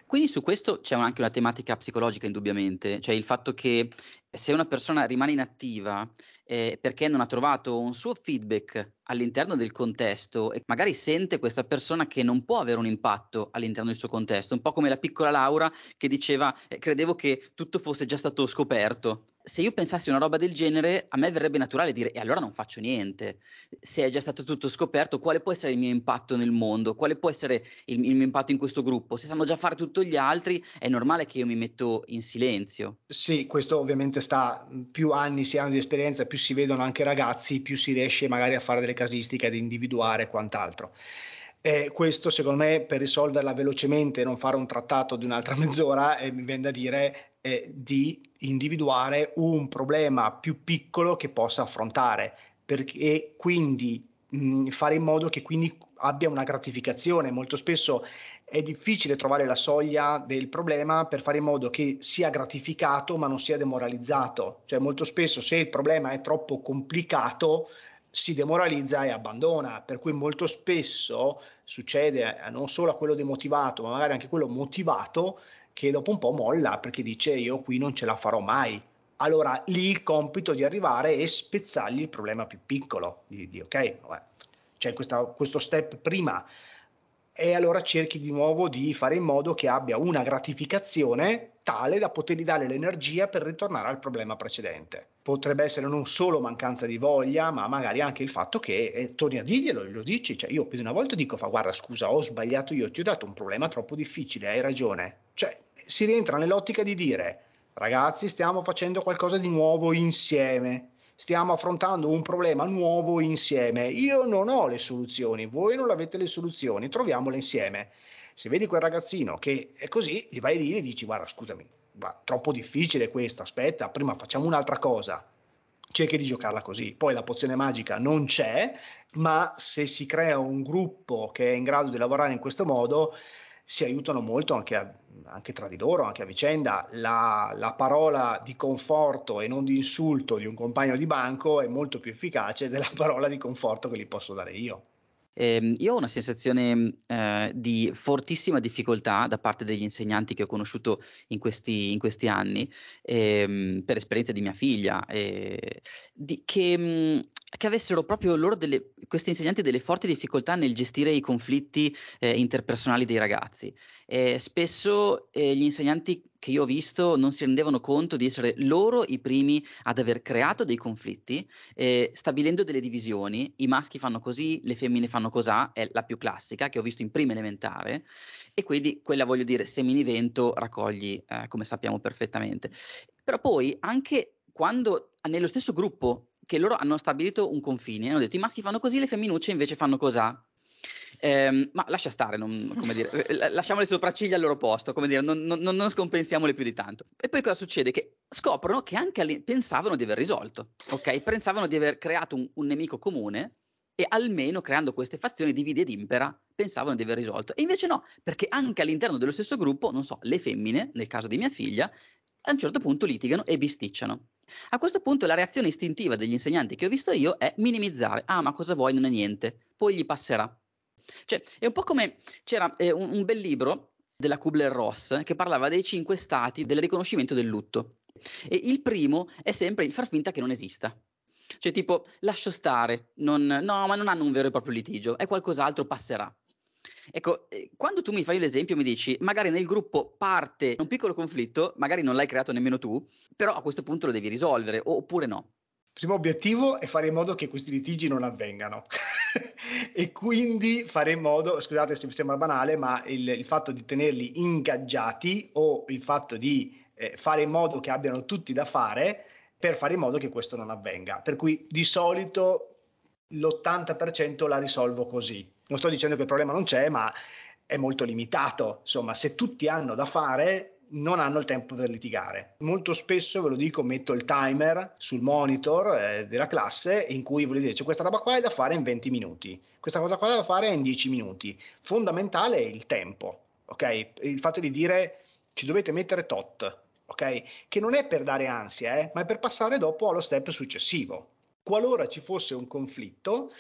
Quindi su questo c'è anche una tematica psicologica indubbiamente, cioè il fatto che se una persona rimane inattiva eh, perché non ha trovato un suo feedback all'interno del contesto e magari sente questa persona che non può avere un impatto all'interno del suo contesto, un po' come la piccola Laura che diceva eh, credevo che tutto fosse già stato scoperto. Se io pensassi una roba del genere, a me verrebbe naturale dire e allora non faccio niente. Se è già stato tutto scoperto, quale può essere il mio impatto nel mondo? Quale può essere il, il mio impatto in questo gruppo? Se sanno già fare tutto gli altri, è normale che io mi metto in silenzio. Sì, questo ovviamente sta più anni si hanno di esperienza, più si vedono anche ragazzi, più si riesce magari a fare delle casistiche, ad individuare quant'altro. Eh, questo secondo me per risolverla velocemente e non fare un trattato di un'altra *laughs* mezz'ora eh, mi viene da dire eh, di individuare un problema più piccolo che possa affrontare perché quindi mh, fare in modo che quindi abbia una gratificazione molto spesso è difficile trovare la soglia del problema per fare in modo che sia gratificato ma non sia demoralizzato. Cioè molto spesso se il problema è troppo complicato si demoralizza e abbandona, per cui molto spesso succede non solo a quello demotivato, ma magari anche quello motivato che dopo un po' molla perché dice io qui non ce la farò mai. Allora lì il compito di arrivare e spezzargli il problema più piccolo, di, di ok, vabbè, c'è questa, questo step prima e allora cerchi di nuovo di fare in modo che abbia una gratificazione tale da potergli dare l'energia per ritornare al problema precedente. Potrebbe essere non solo mancanza di voglia, ma magari anche il fatto che eh, torni a dirglielo, lo dici, cioè io più di una volta dico, fa guarda scusa, ho sbagliato io, ti ho dato un problema troppo difficile, hai ragione. Cioè si rientra nell'ottica di dire, ragazzi stiamo facendo qualcosa di nuovo insieme, stiamo affrontando un problema nuovo insieme. Io non ho le soluzioni, voi non avete le soluzioni, troviamole insieme. Se vedi quel ragazzino che è così, gli vai lì e dici: Guarda, scusami, va, troppo difficile questo, aspetta, prima facciamo un'altra cosa. cerchi di giocarla così. Poi la pozione magica non c'è, ma se si crea un gruppo che è in grado di lavorare in questo modo, si aiutano molto anche, a, anche tra di loro, anche a vicenda. La, la, parola di conforto e non di insulto di un compagno di banco è molto più efficace della parola di conforto che gli posso dare io. Eh, io ho una sensazione eh, di fortissima difficoltà da parte degli insegnanti che ho conosciuto in questi, in questi anni, ehm, per esperienza di mia figlia, eh, di, che, mh, che, avessero proprio loro, delle, questi insegnanti, delle forti difficoltà nel gestire i conflitti eh, interpersonali dei ragazzi. spesso eh, gli insegnanti che io ho visto non si rendevano conto di essere loro i primi ad aver creato dei conflitti, eh, stabilendo delle divisioni, i maschi fanno così, le femmine fanno cosà, è la più classica che ho visto in prima elementare, e quindi quella voglio dire, seminivento raccogli, eh, come sappiamo perfettamente. Però poi anche quando nello stesso gruppo che loro hanno stabilito un confine, hanno detto i maschi fanno così, le femminucce invece fanno cosà. Eh, ma lascia stare, non, dire, eh, lasciamo le sopracciglia al loro posto, come dire, non, non, non, scompensiamole più di tanto. E poi cosa succede? Che scoprono che anche pensavano di aver risolto, ok? Pensavano di aver creato un, un nemico comune e almeno creando queste fazioni divide ed impera pensavano di aver risolto. E invece no, perché anche all'interno dello stesso gruppo, non so, le femmine, nel caso di mia figlia, a un certo punto litigano e bisticciano. A questo punto la reazione istintiva degli insegnanti che ho visto io è minimizzare. Ah, ma cosa vuoi? Non è niente. Poi gli passerà. Cioè, è un po' come c'era eh, un, un bel libro della Kubler-Ross che parlava dei cinque stati del riconoscimento del lutto. E il primo è sempre il far finta che non esista. Cioè, tipo, lascio stare, non, no, ma non hanno un vero e proprio litigio, è qualcos'altro, passerà. Ecco, eh, quando tu mi fai l'esempio, mi dici, magari nel gruppo parte un piccolo conflitto, magari non l'hai creato nemmeno tu, però a questo punto lo devi risolvere, oppure no. Primo obiettivo è fare in modo che questi litigi non avvengano. *laughs* e quindi fare in modo, scusate se mi sembra banale, ma il, il fatto di tenerli ingaggiati o il fatto di eh, fare in modo che abbiano tutti da fare per fare in modo che questo non avvenga. Per cui di solito l'80% la risolvo così. Non sto dicendo che il problema non c'è, ma è molto limitato. Insomma, se tutti hanno da fare, non hanno il tempo per litigare. Molto spesso, ve lo dico, metto il timer sul monitor eh, della classe in cui vuol dire c'è questa roba qua è da fare in 20 minuti, questa cosa qua è da fare in 10 minuti. Fondamentale è il tempo, ok? Il fatto di dire ci dovete mettere tot, ok? Che non è per dare ansia, eh, ma è per passare dopo allo step successivo. Qualora ci fosse un conflitto,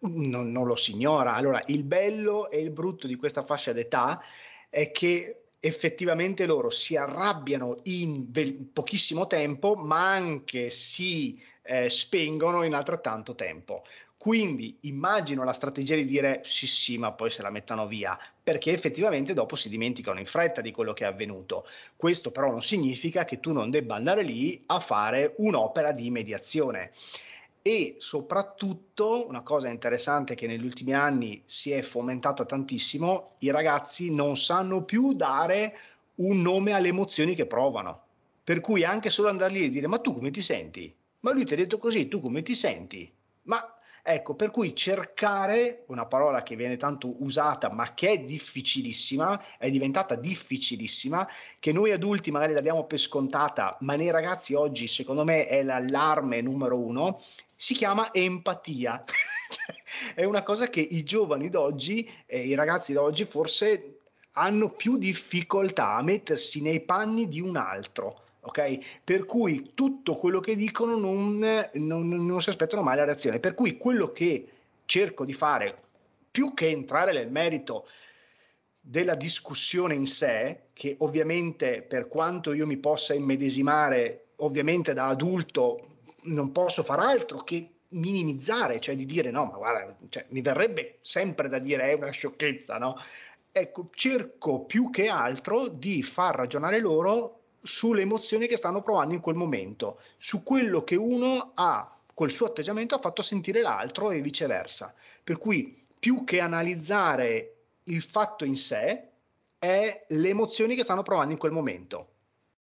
non, non lo si ignora. Allora, il bello e il brutto di questa fascia d'età è che effettivamente loro si arrabbiano in ve- pochissimo tempo, ma anche si eh, spengono in altrettanto tempo. Quindi immagino la strategia di dire sì sì ma poi se la mettano via, perché effettivamente dopo si dimenticano in fretta di quello che è avvenuto. Questo però non significa che tu non debba andare lì a fare un'opera di mediazione e soprattutto una cosa interessante che negli ultimi anni si è fomentata tantissimo, i ragazzi non sanno più dare un nome alle emozioni che provano. Per cui anche solo andare lì e dire ma tu come ti senti? Ma lui ti ha detto così, tu come ti senti? Ma ecco, per cui cercare una parola che viene tanto usata ma che è difficilissima, è diventata difficilissima, che noi adulti magari l'abbiamo per scontata, ma nei ragazzi oggi secondo me è l'allarme numero uno, si chiama empatia. *laughs* è una cosa che i giovani d'oggi, eh, i ragazzi d'oggi forse hanno più difficoltà a mettersi nei panni di un altro. Okay? Per cui tutto quello che dicono non, non, non si aspettano mai la reazione. Per cui quello che cerco di fare, più che entrare nel merito della discussione in sé, che ovviamente per quanto io mi possa immedesimare, ovviamente da adulto non posso far altro che minimizzare, cioè di dire no, ma guarda, cioè, mi verrebbe sempre da dire è una sciocchezza, no? Ecco, cerco più che altro di far ragionare loro sulle emozioni che stanno provando in quel momento, su quello che uno ha, col suo atteggiamento ha fatto sentire l'altro e viceversa. Per cui più che analizzare il fatto in sé, è le emozioni che stanno provando in quel momento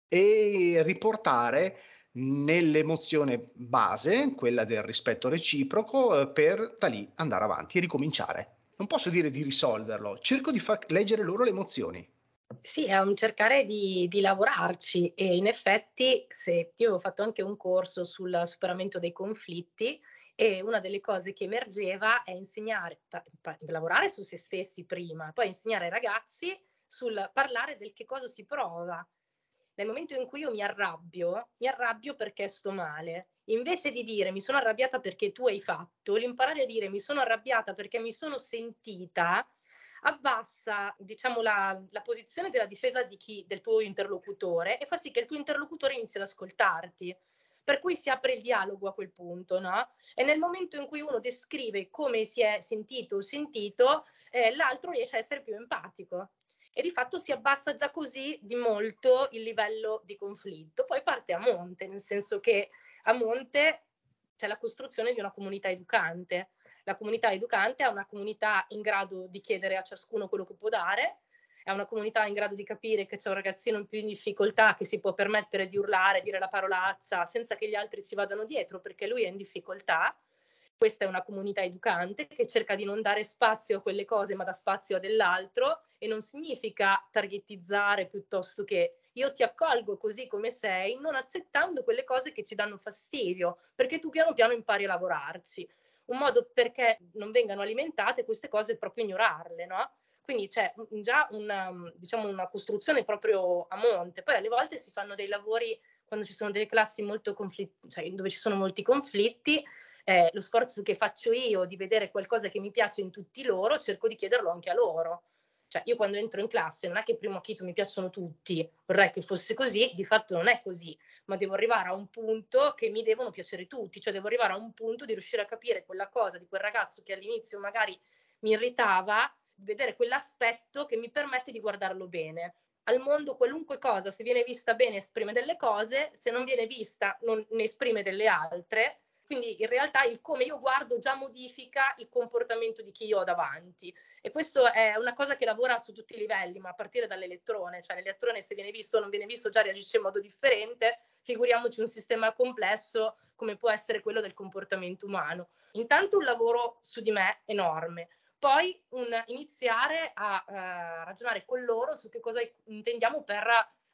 e riportare nell'emozione base, quella del rispetto reciproco, eh, per da lì andare avanti e ricominciare. Non posso dire di risolverlo, cerco di far leggere loro le emozioni. Sì, è un cercare di, di, lavorarci e in effetti se io ho fatto anche un corso sul superamento dei conflitti e una delle cose che emergeva è insegnare, pa, pa, lavorare su se stessi prima, poi insegnare ai ragazzi sul parlare del che cosa si prova. Nel momento in cui io mi arrabbio, mi arrabbio perché sto male. Invece di dire mi sono arrabbiata perché tu hai fatto, l'imparare a dire mi sono arrabbiata perché mi sono sentita abbassa diciamo, la, la posizione della difesa di chi, del tuo interlocutore e fa sì che il tuo interlocutore inizi ad ascoltarti. Per cui si apre il dialogo a quel punto, no? E nel momento in cui uno descrive come si è sentito o sentito, eh, l'altro riesce a essere più empatico e di fatto si abbassa già così di molto il livello di conflitto. Poi parte a monte, nel senso che a monte c'è la costruzione di una comunità educante la comunità educante è una comunità in grado di chiedere a ciascuno quello che può dare, è una comunità in grado di capire che c'è un ragazzino più in difficoltà che si può permettere di urlare, dire la parolaccia senza che gli altri ci vadano dietro perché lui è in difficoltà. Questa è una comunità educante che cerca di non dare spazio a quelle cose ma dà spazio a dell'altro e non significa targetizzare piuttosto che io ti accolgo così come sei, non accettando quelle cose che ci danno fastidio, perché tu piano piano impari a lavorarci un modo perché non vengano alimentate queste cose è proprio ignorarle, no? Quindi c'è già una, diciamo, una costruzione proprio a monte. Poi alle volte si fanno dei lavori quando ci sono delle classi molto conflitti, cioè dove ci sono molti conflitti, eh, lo sforzo che faccio io di vedere qualcosa che mi piace in tutti loro, cerco di chiederlo anche a loro. Cioè, io quando entro in classe non è che primo acchito mi piacciono tutti, vorrei che fosse così, di fatto non è così, ma devo arrivare a un punto che mi devono piacere tutti, cioè devo arrivare a un punto di riuscire a capire quella cosa di quel ragazzo che all'inizio magari mi irritava, vedere quell'aspetto che mi permette di guardarlo bene. Al mondo qualunque cosa, se viene vista bene, esprime delle cose, se non viene vista, non ne esprime delle altre quindi in realtà il come io guardo già modifica il comportamento di chi io ho davanti. E questo è una cosa che lavora su tutti i livelli, ma a partire dall'elettrone, cioè l'elettrone se viene visto o non viene visto già reagisce in modo differente, figuriamoci un sistema complesso come può essere quello del comportamento umano. Intanto un lavoro su di me enorme, poi un, iniziare a uh, ragionare con loro su che cosa intendiamo per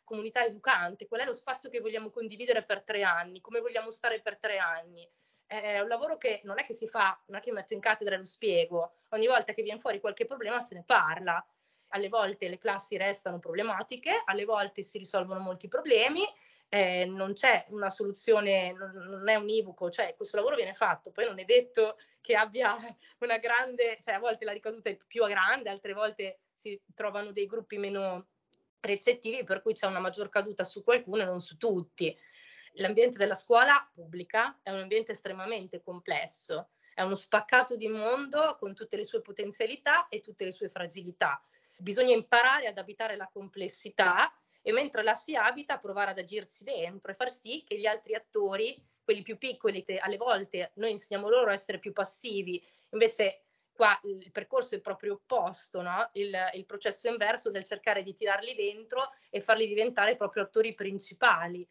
comunità educante, qual è lo spazio che vogliamo condividere per tre anni, come vogliamo stare per tre anni è un lavoro che non è che si fa, non è che metto in cattedra e lo spiego, ogni volta che viene fuori qualche problema se ne parla. Alle volte le classi restano problematiche, alle volte si risolvono molti problemi, eh, non c'è una soluzione, non, non, è univoco, cioè questo lavoro viene fatto, poi non è detto che abbia *laughs* una grande, cioè a volte la ricaduta è più grande, altre volte si trovano dei gruppi meno recettivi per cui c'è una maggior caduta su qualcuno e non su tutti l'ambiente della scuola pubblica è un ambiente estremamente complesso, è uno spaccato di mondo con tutte le sue potenzialità e tutte le sue fragilità. Bisogna imparare ad abitare la complessità e mentre la si abita provare ad agirsi dentro e far sì che gli altri attori, quelli più piccoli, che alle volte noi insegniamo loro a essere più passivi, invece qua il percorso è proprio opposto, no? il, il, processo inverso del cercare di tirarli dentro e farli diventare proprio attori principali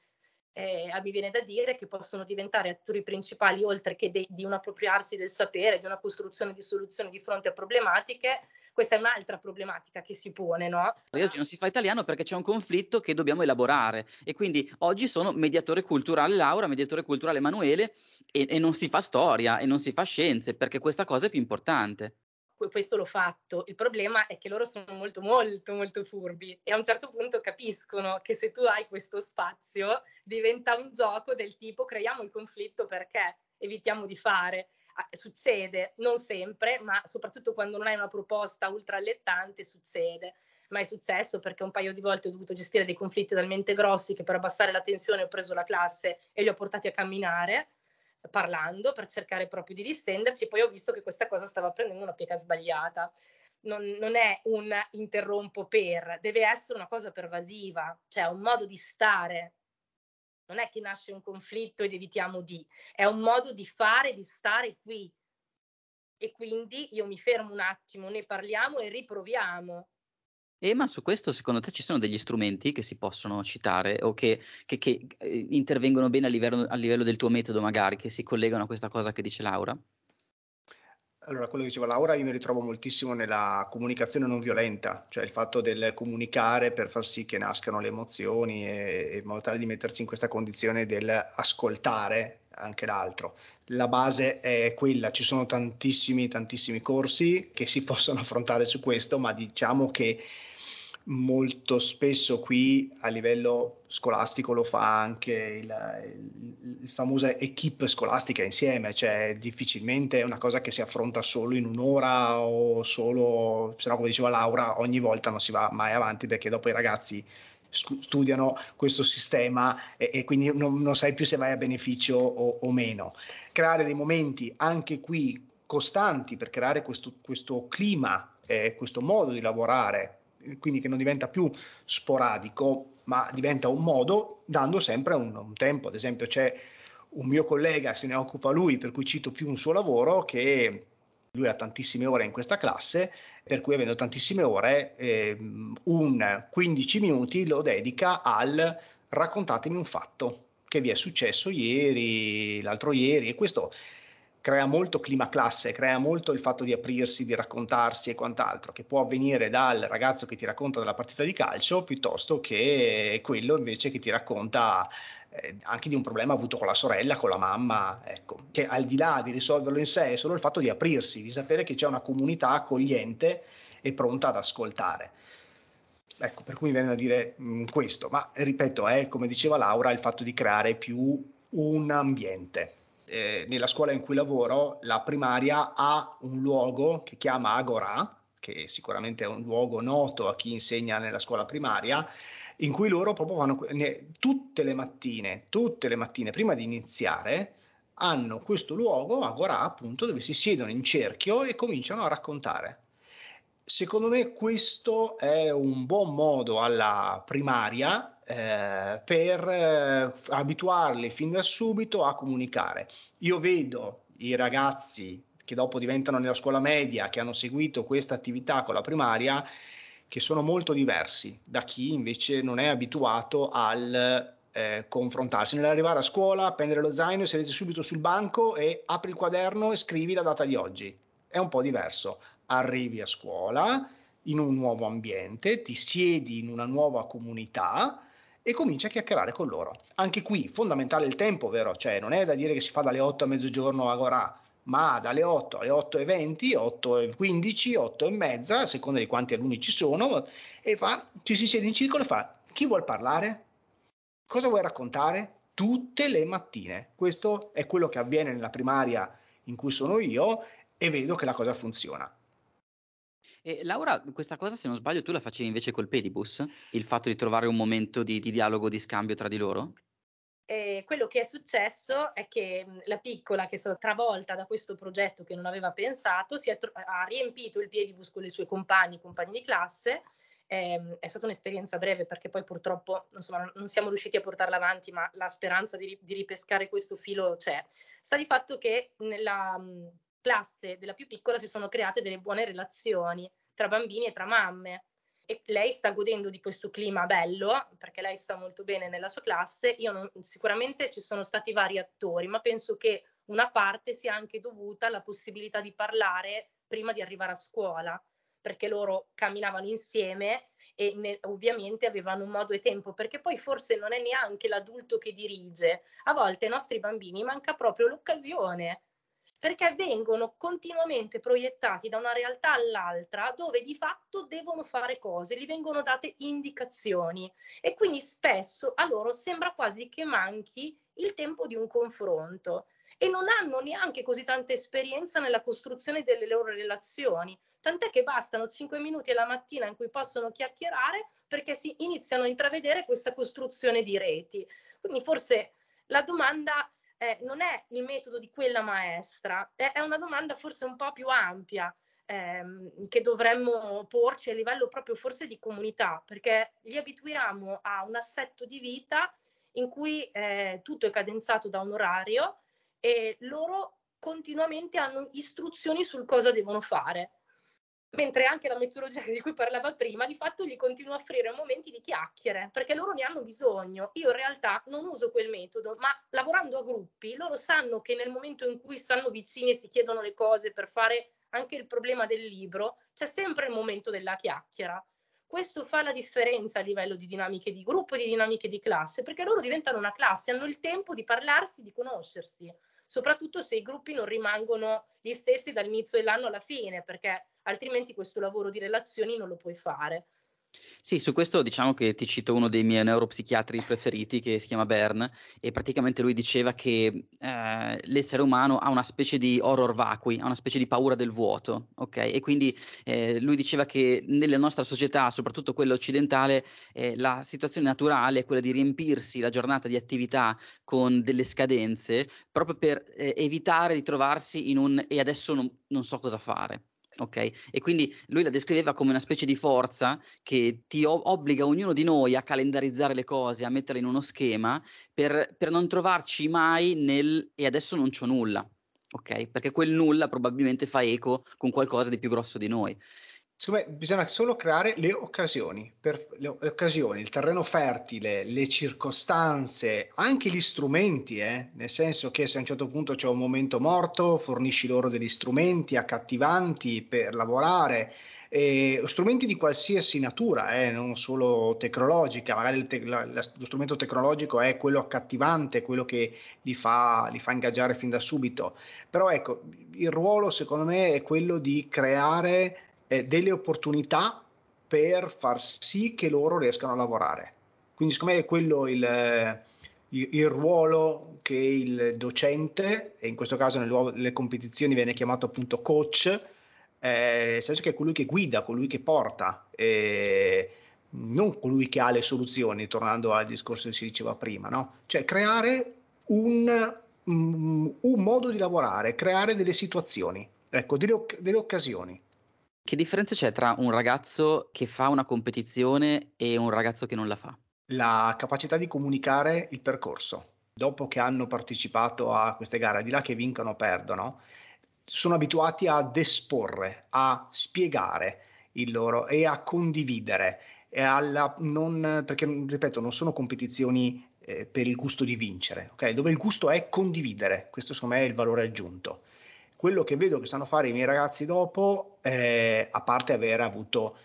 eh, mi viene da dire che possono diventare attori principali oltre che de- di un appropriarsi del sapere, di una costruzione di soluzioni di fronte a problematiche. Questa è un'altra problematica che si pone, no? Oggi non si fa italiano perché c'è un conflitto che dobbiamo elaborare e quindi oggi sono mediatore culturale Laura, mediatore culturale Emanuele e, e non si fa storia e non si fa scienze perché questa cosa è più importante questo l'ho fatto. Il problema è che loro sono molto, molto, molto furbi e a un certo punto capiscono che se tu hai questo spazio diventa un gioco del tipo creiamo il conflitto perché evitiamo di fare. Succede, non sempre, ma soprattutto quando non hai una proposta ultra allettante, succede. Ma è successo perché un paio di volte ho dovuto gestire dei conflitti talmente grossi che per abbassare la tensione ho preso la classe e li ho portati a camminare parlando per cercare proprio di distenderci, poi ho visto che questa cosa stava prendendo una piega sbagliata. Non, non, è un interrompo per, deve essere una cosa pervasiva, cioè un modo di stare. Non è che nasce un conflitto ed evitiamo di, è un modo di fare, di stare qui. E quindi io mi fermo un attimo, ne parliamo e riproviamo. E ma su questo secondo te ci sono degli strumenti che si possono citare o che, che, che eh, intervengono bene a livello, a livello, del tuo metodo magari, che si collegano a questa cosa che dice Laura? Allora, quello che diceva Laura, io mi ritrovo moltissimo nella comunicazione non violenta, cioè il fatto del comunicare per far sì che nascano le emozioni e, e in modo tale di mettersi in questa condizione del ascoltare anche l'altro. La base è quella, ci sono tantissimi, tantissimi corsi che si *laughs* possono affrontare su questo, ma diciamo che molto spesso qui a livello scolastico lo fa anche il, il, il famosa equip scolastica insieme, cioè difficilmente è una cosa che si affronta solo in un'ora o solo, se no come diceva Laura, ogni volta non si va mai avanti perché dopo i ragazzi studiano questo sistema e, e quindi non, non, sai più se vai a beneficio o, o, meno. Creare dei momenti anche qui costanti per creare questo, questo clima, eh, questo modo di lavorare quindi che non diventa più sporadico, ma diventa un modo dando sempre un, un tempo. Ad esempio c'è un mio collega, se ne occupa lui, per cui cito più un suo lavoro, che lui ha tantissime ore in questa classe, per cui avendo tantissime ore, eh, un 15 minuti lo dedica al raccontatemi un fatto che vi è successo ieri, l'altro ieri, e questo crea molto clima classe, crea molto il fatto di aprirsi, di raccontarsi e quant'altro, che può avvenire dal ragazzo che ti racconta della partita di calcio piuttosto che quello invece che ti racconta eh, anche di un problema avuto con la sorella, con la mamma, ecco, che al di là di risolverlo in sé è solo il fatto di aprirsi, di sapere che c'è una comunità accogliente e pronta ad ascoltare. Ecco, per cui mi viene da dire mh, mm, questo, ma ripeto, è come diceva Laura, il fatto di creare più un ambiente eh, nella scuola in cui lavoro, la primaria ha un luogo che chiama Agora, che sicuramente è un luogo noto a chi insegna nella scuola primaria, in cui loro proprio vanno ne, tutte le mattine, tutte le mattine prima di iniziare, hanno questo luogo, Agora appunto, dove si siedono in cerchio e cominciano a raccontare. Secondo me questo è un buon modo alla primaria eh, per eh, abituarli fin da subito a comunicare. Io vedo i ragazzi che dopo diventano nella scuola media, che hanno seguito questa attività con la primaria, che sono molto diversi da chi invece non è abituato al eh, confrontarsi. Nell'arrivare a scuola, prendere lo zaino, sedere subito sul banco e apri il quaderno e scrivi la data di oggi. È un po' diverso. Arrivi a scuola in un nuovo ambiente, ti siedi in una nuova comunità e comincia a chiacchierare con loro. Anche qui fondamentale il tempo, vero? Cioè non è da dire che si fa dalle 8 a mezzogiorno a Gorà, ma dalle 8 alle 8 e 20, 8 e 15, 8 e mezza, a seconda di quanti alunni ci sono, e fa, ci si siede in circolo e fa, chi vuol parlare? Cosa vuoi raccontare? Tutte le mattine. Questo è quello che avviene nella primaria in cui sono io e vedo che la cosa funziona. E Laura, questa cosa, se non sbaglio, tu la facevi invece col pedibus? Il fatto di trovare un momento di, di dialogo, di scambio tra di loro? E quello che è successo è che la piccola, che è stata travolta da questo progetto che non aveva pensato, tro- ha riempito il piedibus con i suoi compagni, compagni di classe. Eh, è stata un'esperienza breve perché poi purtroppo insomma, non siamo riusciti a portarla avanti, ma la speranza di, di ripescare questo filo c'è. Sta di fatto che nella classe della più piccola si sono create delle buone relazioni tra bambini e tra mamme. E lei sta godendo di questo clima bello perché lei sta molto bene nella sua classe. Non, sicuramente ci sono stati vari attori, ma penso che una parte sia anche dovuta alla possibilità di parlare prima di arrivare a scuola, perché loro camminavano insieme e ne, ovviamente avevano un modo e tempo, perché poi forse non è neanche l'adulto che dirige. A volte ai nostri bambini manca proprio l'occasione perché vengono continuamente proiettati da una realtà all'altra dove di fatto devono fare cose, gli vengono date indicazioni e quindi spesso a loro sembra quasi che manchi il tempo di un confronto e non hanno neanche così tanta esperienza nella costruzione delle loro relazioni, tant'è che bastano 5 minuti alla mattina in cui possono chiacchierare perché si iniziano a intravedere questa costruzione di reti. Quindi forse la domanda eh, non è il metodo di quella maestra, è, una domanda forse un po' più ampia. Ehm, che dovremmo porci a livello proprio forse di comunità, perché li abituiamo a un assetto di vita in cui eh, tutto è cadenzato da un orario e loro continuamente hanno istruzioni sul cosa devono fare. Mentre anche la metodologia di cui parlava prima di fatto gli continua a offrire momenti di chiacchiere perché loro ne hanno bisogno. Io in realtà non uso quel metodo, ma lavorando a gruppi loro sanno che nel momento in cui stanno vicini e si chiedono le cose per fare anche il problema del libro, c'è sempre il momento della chiacchiera. Questo fa la differenza a livello di dinamiche di gruppo e di dinamiche di classe, perché loro diventano una classe, hanno il tempo di parlarsi, di conoscersi, soprattutto se i gruppi non rimangono gli stessi dall'inizio dell'anno alla fine, perché altrimenti questo lavoro di relazioni non lo puoi fare. Sì, su questo diciamo che ti cito uno dei miei neuropsichiatri preferiti che si chiama Bern e praticamente lui diceva che eh, l'essere umano ha una specie di horror vacui, ha una specie di paura del vuoto, ok? E quindi eh, lui diceva che nella nostra società, soprattutto quella occidentale, eh, la situazione naturale è quella di riempirsi la giornata di attività con delle scadenze proprio per eh, evitare di trovarsi in un e adesso non, non so cosa fare. Ok? E quindi lui la descriveva come una specie di forza che ti o- obbliga ognuno di noi a calendarizzare le cose, a metterle in uno schema per, per non trovarci mai nel e adesso non c'ho nulla. Ok? Perché quel nulla probabilmente fa eco con qualcosa di più grosso di noi. Secondo me bisogna solo creare le occasioni, per, le, le, occasioni, il terreno fertile, le circostanze, anche gli strumenti, eh? nel senso che se a un certo punto c'è un momento morto, fornisci loro degli strumenti accattivanti per lavorare, eh, strumenti di qualsiasi natura, eh, non solo tecnologica, magari te- la, la, lo strumento tecnologico è quello accattivante, quello che li fa, li fa ingaggiare fin da subito, però ecco, il ruolo secondo me è quello di creare eh, delle opportunità per far sì che loro riescano a lavorare. Quindi secondo me è quello il, il, il ruolo che il docente, e in questo caso nelle, nelle competizioni viene chiamato appunto coach, eh, nel senso che è colui che guida, colui che porta, eh, non colui che ha le soluzioni, tornando al discorso che si diceva prima, no? cioè creare un, un, un modo di lavorare, creare delle situazioni, ecco, delle, delle occasioni. Che differenza c'è tra un ragazzo che fa una competizione e un ragazzo che non la fa? La capacità di comunicare il percorso. Dopo che hanno partecipato a queste gare, di là che vincano o perdono, sono abituati ad esporre, a spiegare il loro e a condividere. E non, perché, ripeto, non sono competizioni eh, per il gusto di vincere, okay? dove il gusto è condividere. Questo secondo me è il valore aggiunto quello che vedo che sanno fare i miei ragazzi dopo, eh, a parte aver avuto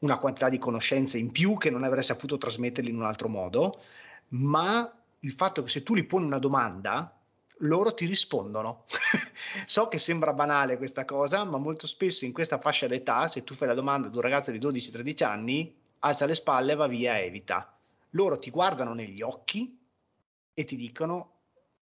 una quantità di conoscenze in più che non avrei saputo trasmetterli in un altro modo, ma il fatto che se tu gli poni una domanda, loro ti rispondono. *laughs* so che sembra banale questa cosa, ma molto spesso in questa fascia d'età, se tu fai la domanda ad un ragazzo di 12-13 anni, alza le spalle, va via, evita. Loro ti guardano negli occhi e ti dicono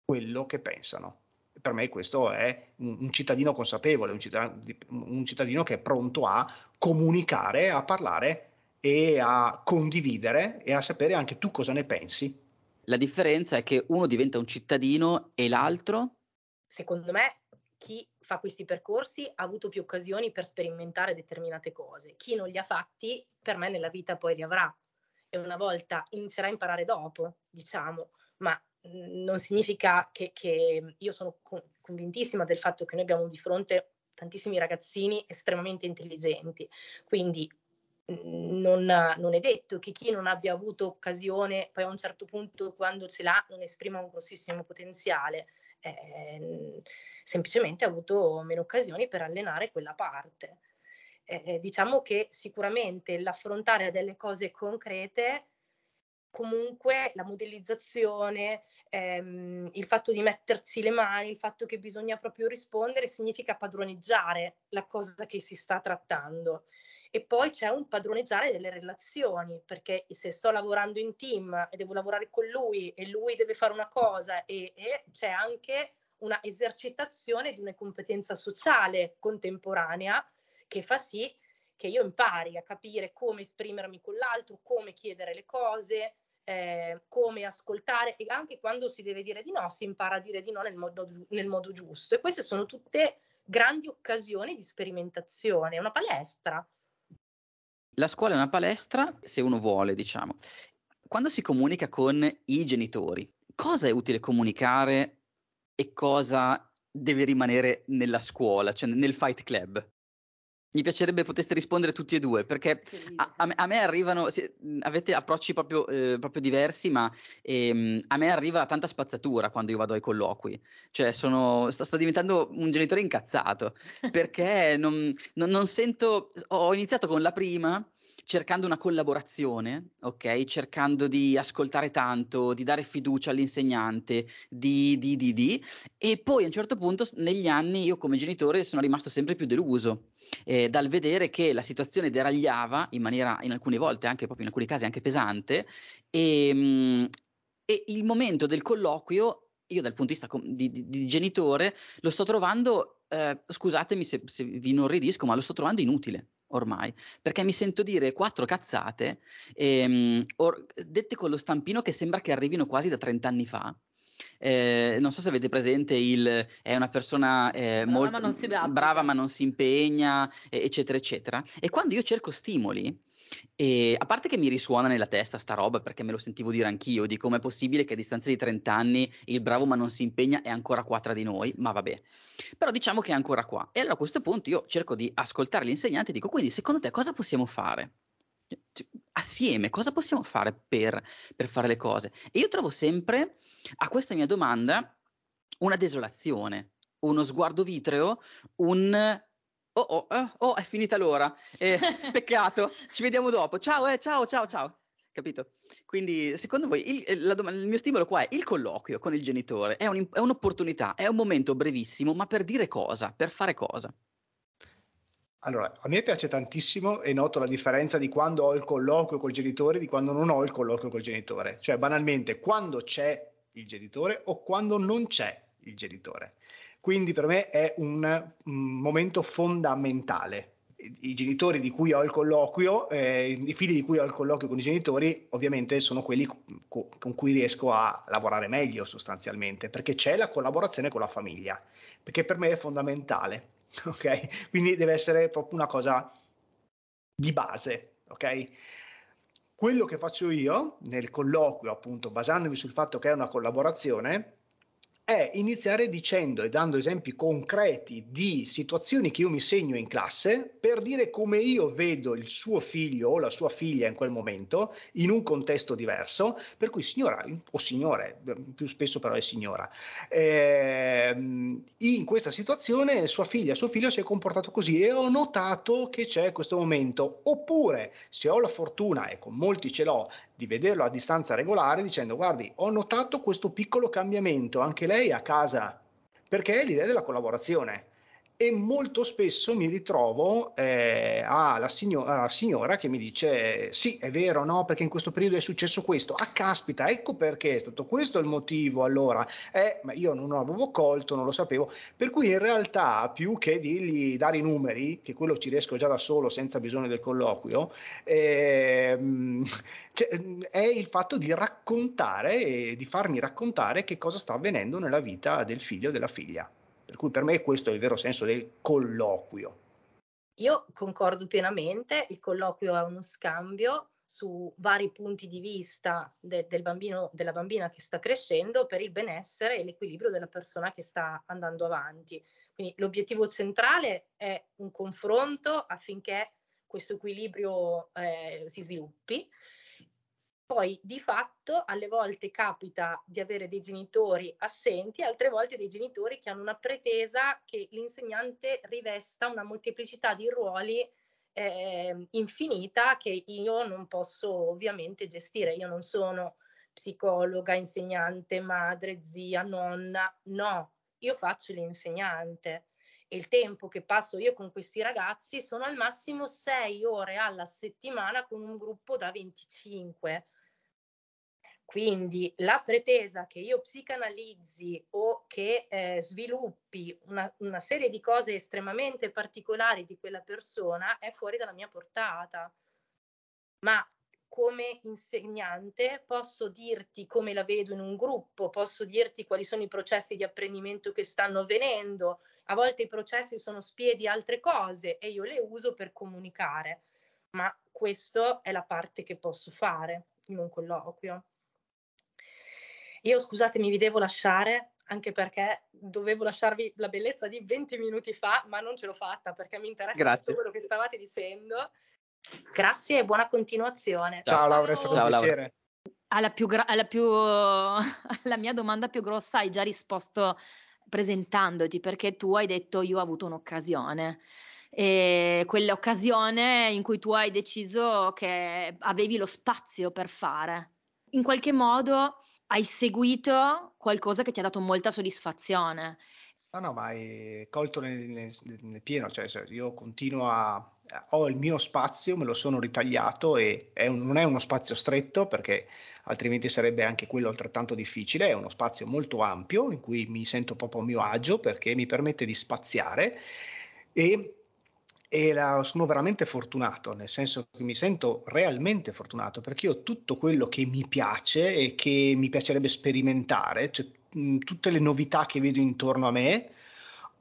quello che pensano per me questo è un, un cittadino consapevole, un cittadino, un cittadino, che è pronto a comunicare, a parlare e a condividere e a sapere anche tu cosa ne pensi. La differenza è che uno diventa un cittadino e l'altro? Secondo me chi fa questi percorsi ha avuto più occasioni per sperimentare determinate cose. Chi non li ha fatti, per me nella vita poi li avrà. E una volta inizierà a imparare dopo, diciamo, ma non significa che, che io sono convintissima del fatto che noi abbiamo di fronte tantissimi ragazzini estremamente intelligenti, quindi mhmm, non, non, è detto che chi non abbia avuto occasione poi a un certo punto quando ce l'ha non esprima un grossissimo potenziale, eh, semplicemente ha avuto meno occasioni per allenare quella parte. Eh, diciamo che sicuramente l'affrontare delle cose concrete comunque la modellizzazione, ehm, il fatto di mettersi le mani, il fatto che bisogna proprio rispondere significa padroneggiare la cosa che si sta trattando. E poi c'è un padroneggiare delle relazioni, perché se sto lavorando in team e devo lavorare con lui e lui deve fare una cosa e, e c'è anche una esercitazione di una competenza sociale contemporanea che fa sì che io impari a capire come esprimermi con l'altro, come chiedere le cose, eh, come ascoltare e anche quando si deve dire di no, si impara a dire di no nel modo, nel modo giusto. E queste sono tutte grandi occasioni di sperimentazione, è una palestra. La scuola è una palestra se uno vuole, diciamo. Quando si comunica con i genitori, cosa è utile comunicare e cosa deve rimanere nella scuola, cioè nel fight club? Mi piacerebbe poteste rispondere tutti e due, perché a, a, me, arrivano, sì, avete approcci proprio, eh, proprio diversi, ma ehm, a me arriva tanta spazzatura quando io vado ai colloqui, cioè sono, sto, sto diventando un genitore incazzato, *laughs* perché non, non, non sento, ho iniziato con la prima, cercando una collaborazione, ok? Cercando di ascoltare tanto, di dare fiducia all'insegnante, di, di, di, di, e poi a un certo punto negli anni io come genitore sono rimasto sempre più deluso eh, dal vedere che la situazione deragliava in maniera, in alcune volte, anche proprio in alcuni casi anche pesante, e, mh, e il momento del colloquio io dal punto di vista di, di, di genitore lo sto trovando, eh, scusatemi se, se vi inorridisco, ma lo sto trovando inutile ormai, perché mi sento dire quattro cazzate, ehm, or- dette con lo stampino che sembra che arrivino quasi da 30 anni fa. Eh, non so se avete presente il è una persona eh, brava, molto ma brava ma non si impegna, eccetera, eccetera. E quando io cerco stimoli, e a parte che mi risuona nella testa sta roba perché me lo sentivo dire anch'io, di come è possibile che a distanza di 30 anni il bravo ma non si impegna è ancora qua tra di noi, ma vabbè. Però diciamo che è ancora qua. E allora a questo punto io cerco di ascoltare l'insegnante e dico, quindi secondo te cosa possiamo fare? Assieme, cosa possiamo fare per, per fare le cose? E io trovo sempre a questa mia domanda una desolazione, uno sguardo vitreo, un Oh, oh, eh, oh, è finita l'ora. Eh, *laughs* peccato. Ci vediamo dopo. Ciao, eh, ciao, ciao, ciao. Capito? Quindi, secondo voi, il, eh, la, il, mio stimolo qua è il colloquio con il genitore. È, un, è un'opportunità, è un momento brevissimo, ma per dire cosa? Per fare cosa? Allora, a me piace tantissimo e noto la differenza di quando ho il colloquio col genitore e di quando non ho il colloquio col genitore. Cioè, banalmente, quando c'è il genitore o quando non c'è il genitore. Quindi per me è un, un momento fondamentale. I, I genitori di cui ho il colloquio, eh, i figli di cui ho il colloquio con i genitori, ovviamente sono quelli co- con cui riesco a lavorare meglio sostanzialmente, perché c'è la collaborazione con la famiglia, perché per me è fondamentale. *laughs* Ok? Quindi deve essere proprio una cosa di base, ok? Quello che faccio io nel colloquio, appunto, basandomi sul fatto che è una collaborazione, è iniziare dicendo e dando esempi concreti di situazioni che io mi segno in classe per dire come io vedo il suo figlio o la sua figlia in quel momento in un contesto diverso, per cui signora o signore, più spesso però è signora, eh, in questa situazione sua figlia, suo figlio si è comportato così e ho notato che c'è questo momento, oppure se ho la fortuna, e con molti ce l'ho, di vederlo a distanza regolare dicendo guardi ho notato questo piccolo cambiamento anche lei a casa perché è l'idea della collaborazione e molto spesso mi ritrovo eh, alla, signora, alla, signora, che mi dice sì è vero no perché in questo periodo è successo questo. Ah caspita ecco perché è stato questo il motivo allora. Eh, ma io non avevo colto non lo sapevo. Per cui in realtà più che dirgli dare i numeri che quello ci riesco già da solo senza bisogno del colloquio eh, *laughs* cioè, è il fatto di raccontare e di farmi raccontare che cosa sta avvenendo nella vita del figlio o della figlia per cui per me questo è il vero senso del colloquio. Io concordo pienamente, il colloquio è uno scambio su vari punti di vista de- del bambino, della bambina che sta crescendo per il benessere e l'equilibrio della persona che sta andando avanti. Quindi l'obiettivo centrale è un confronto affinché questo equilibrio eh, si sviluppi poi di fatto alle volte capita di avere dei genitori assenti, altre volte dei genitori che hanno una pretesa che l'insegnante rivesta una molteplicità di ruoli eh, infinita che io non posso ovviamente gestire. Io non sono psicologa, insegnante, madre, zia, nonna, no, io faccio l'insegnante. E il tempo che passo io con questi ragazzi sono al massimo sei ore alla settimana con un gruppo da 25 quindi la pretesa che io psicanalizzi o che eh, sviluppi una, una, serie di cose estremamente particolari di quella persona è fuori dalla mia portata. Ma come insegnante posso dirti come la vedo in un gruppo, posso dirti quali sono i processi di apprendimento che stanno avvenendo. A volte i processi sono spie di altre cose e io le uso per comunicare, ma questa è la parte che posso fare in un colloquio. Io scusatemi, vi devo lasciare, anche perché dovevo lasciarvi la bellezza di 20 minuti fa, ma non ce l'ho fatta perché mi interessa Grazie. tutto quello che stavate dicendo. Grazie e buona continuazione. Ciao, Ciao Laura, è stato Ciao, un Laura. piacere. Alla, più gra- alla, più, *laughs* alla mia domanda più grossa hai già risposto presentandoti perché tu hai detto io ho avuto un'occasione e quell'occasione in cui tu hai deciso che avevi lo spazio per fare. In qualche modo hai seguito qualcosa che ti ha dato molta soddisfazione. No, no, ma hai colto nel, nel, nel pieno, cioè io continuo a... ho il mio spazio, me lo sono ritagliato e è un, non è uno spazio stretto perché altrimenti sarebbe anche quello altrettanto difficile, è uno spazio molto ampio in cui mi sento proprio a mio agio perché mi permette di spaziare e e la, sono veramente fortunato, nel senso che mi sento realmente fortunato perché io tutto quello che mi piace e che mi piacerebbe sperimentare, cioè, mh, tutte le novità che vedo intorno a me,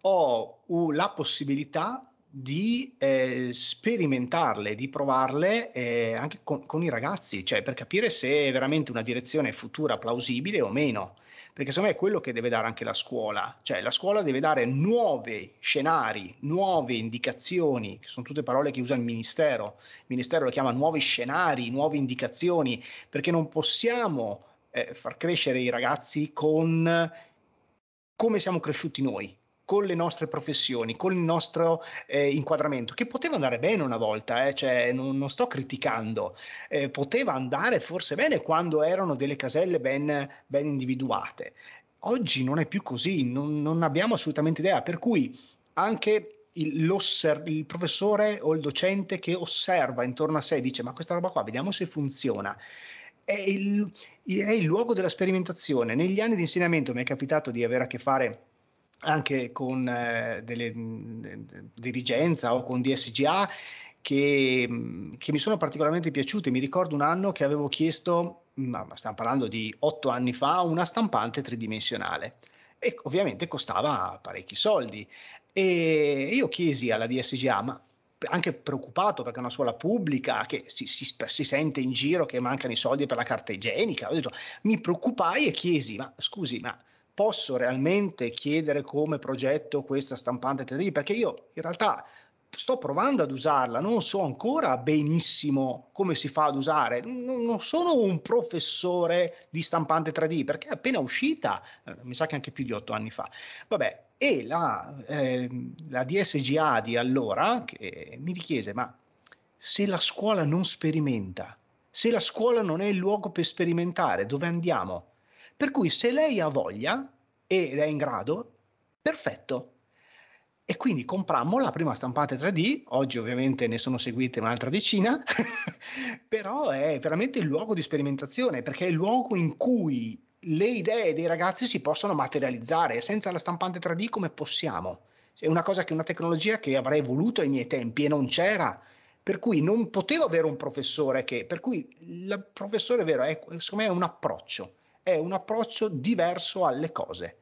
ho uh, la possibilità di eh, sperimentarle, di provarle eh, anche con, con, i ragazzi, cioè per capire se è veramente una direzione futura plausibile o meno perché secondo me è quello che deve dare anche la scuola, cioè la scuola deve dare nuovi scenari, nuove indicazioni, che sono tutte parole che usa il Ministero, il Ministero lo chiama nuovi scenari, nuove indicazioni, perché non possiamo eh, far crescere i ragazzi con come siamo cresciuti noi, con le nostre professioni, con il nostro eh, inquadramento, che poteva andare bene una volta, eh, cioè, non, non, sto criticando, eh, poteva andare forse bene quando erano delle caselle ben, ben individuate. Oggi non è più così, non, non abbiamo assolutamente idea, per cui anche il, il, professore o il docente che osserva intorno a sé dice ma questa roba qua vediamo se funziona. È il, è il luogo della sperimentazione. Negli anni di insegnamento mi è capitato di avere a che fare anche con eh, delle mh, dirigenza o con DSGA che, mh, che, mi sono particolarmente piaciute. Mi ricordo un anno che avevo chiesto, ma stiamo parlando di otto anni fa, una stampante tridimensionale e ovviamente costava parecchi soldi. E io chiesi alla DSGA, ma anche preoccupato perché è una scuola pubblica che si, si, si, sente in giro che mancano i soldi per la carta igienica. Detto, mi preoccupai e chiesi, ma scusi, ma posso realmente chiedere come progetto questa stampante 3D? Perché io in realtà sto provando ad usarla, non so ancora benissimo come si fa ad usare, non sono un professore di stampante 3D perché è appena uscita, eh, mi sa che anche più di otto anni fa. Vabbè, e la, eh, la DSGA di allora mi chiese, ma se la scuola non sperimenta, se la scuola non è il luogo per sperimentare, dove andiamo? Per cui se lei ha voglia ed è in grado, perfetto. E quindi comprammo la prima stampante 3D, oggi ovviamente ne sono seguite un'altra decina, *laughs* però è veramente il luogo di sperimentazione, perché è il luogo in cui le idee dei ragazzi si possono materializzare. Senza la stampante 3D come possiamo? È una cosa che una tecnologia che avrei voluto ai miei tempi e non c'era. Per cui non potevo avere un professore che, per cui il professore vero è, secondo me è un approccio è un approccio diverso alle cose.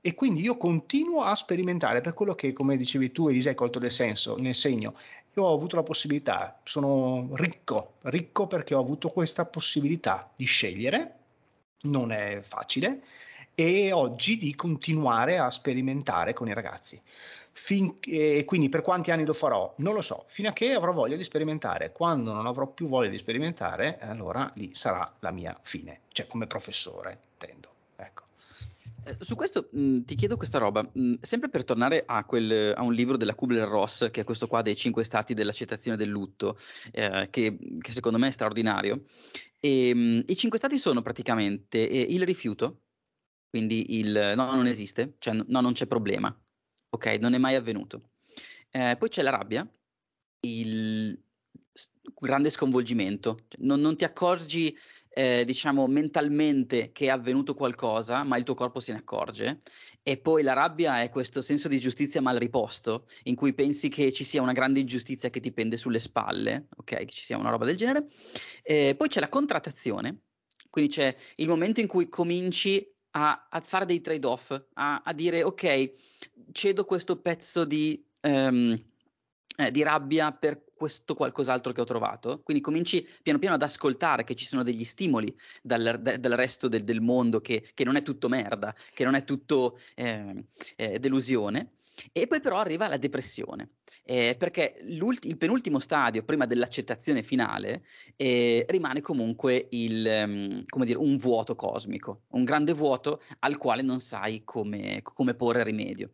E quindi io continuo a sperimentare per quello che, come dicevi tu, Elisa, hai colto del senso, nel segno. Io ho avuto la possibilità, sono ricco, ricco perché ho avuto questa possibilità di scegliere, non è facile, e oggi di continuare a sperimentare con i ragazzi. Fin, eh, quindi per quanti anni lo farò? Non lo so, fino a che avrò voglia di sperimentare. Quando non avrò più voglia di sperimentare, allora lì sarà la mia fine, cioè come professore, intendo. Ecco. Eh, su questo mh, ti chiedo questa roba, mh, sempre per tornare a, quel, a, un libro della Kubler-Ross, che è questo qua dei cinque stati dell'accettazione del lutto, eh, che, che, secondo me è straordinario. E, mh, I cinque stati sono praticamente eh, il rifiuto, quindi il no, non esiste, cioè no, non c'è problema, ok, non è mai avvenuto. Eh, poi c'è la rabbia, il grande sconvolgimento, cioè, non, non, ti accorgi, eh, diciamo, mentalmente che è avvenuto qualcosa, ma il tuo corpo se ne accorge. E poi la rabbia è questo senso di giustizia mal riposto, in cui pensi che ci sia una grande ingiustizia che ti pende sulle spalle, ok, che ci sia una roba del genere. Eh, poi c'è la contrattazione, quindi c'è il momento in cui cominci a, a fare dei trade-off, a, a, dire ok, cedo questo pezzo di, um, eh, di rabbia per questo qualcos'altro che ho trovato. Quindi cominci piano piano ad ascoltare che ci sono degli stimoli dal, da, dal resto del, del mondo, che, che, non è tutto merda, che non è tutto eh, eh, delusione. E poi però arriva la depressione, eh, perché il penultimo stadio, prima dell'accettazione finale, eh, rimane comunque il, um, dire, un vuoto cosmico, un grande vuoto al quale non sai come, come porre rimedio.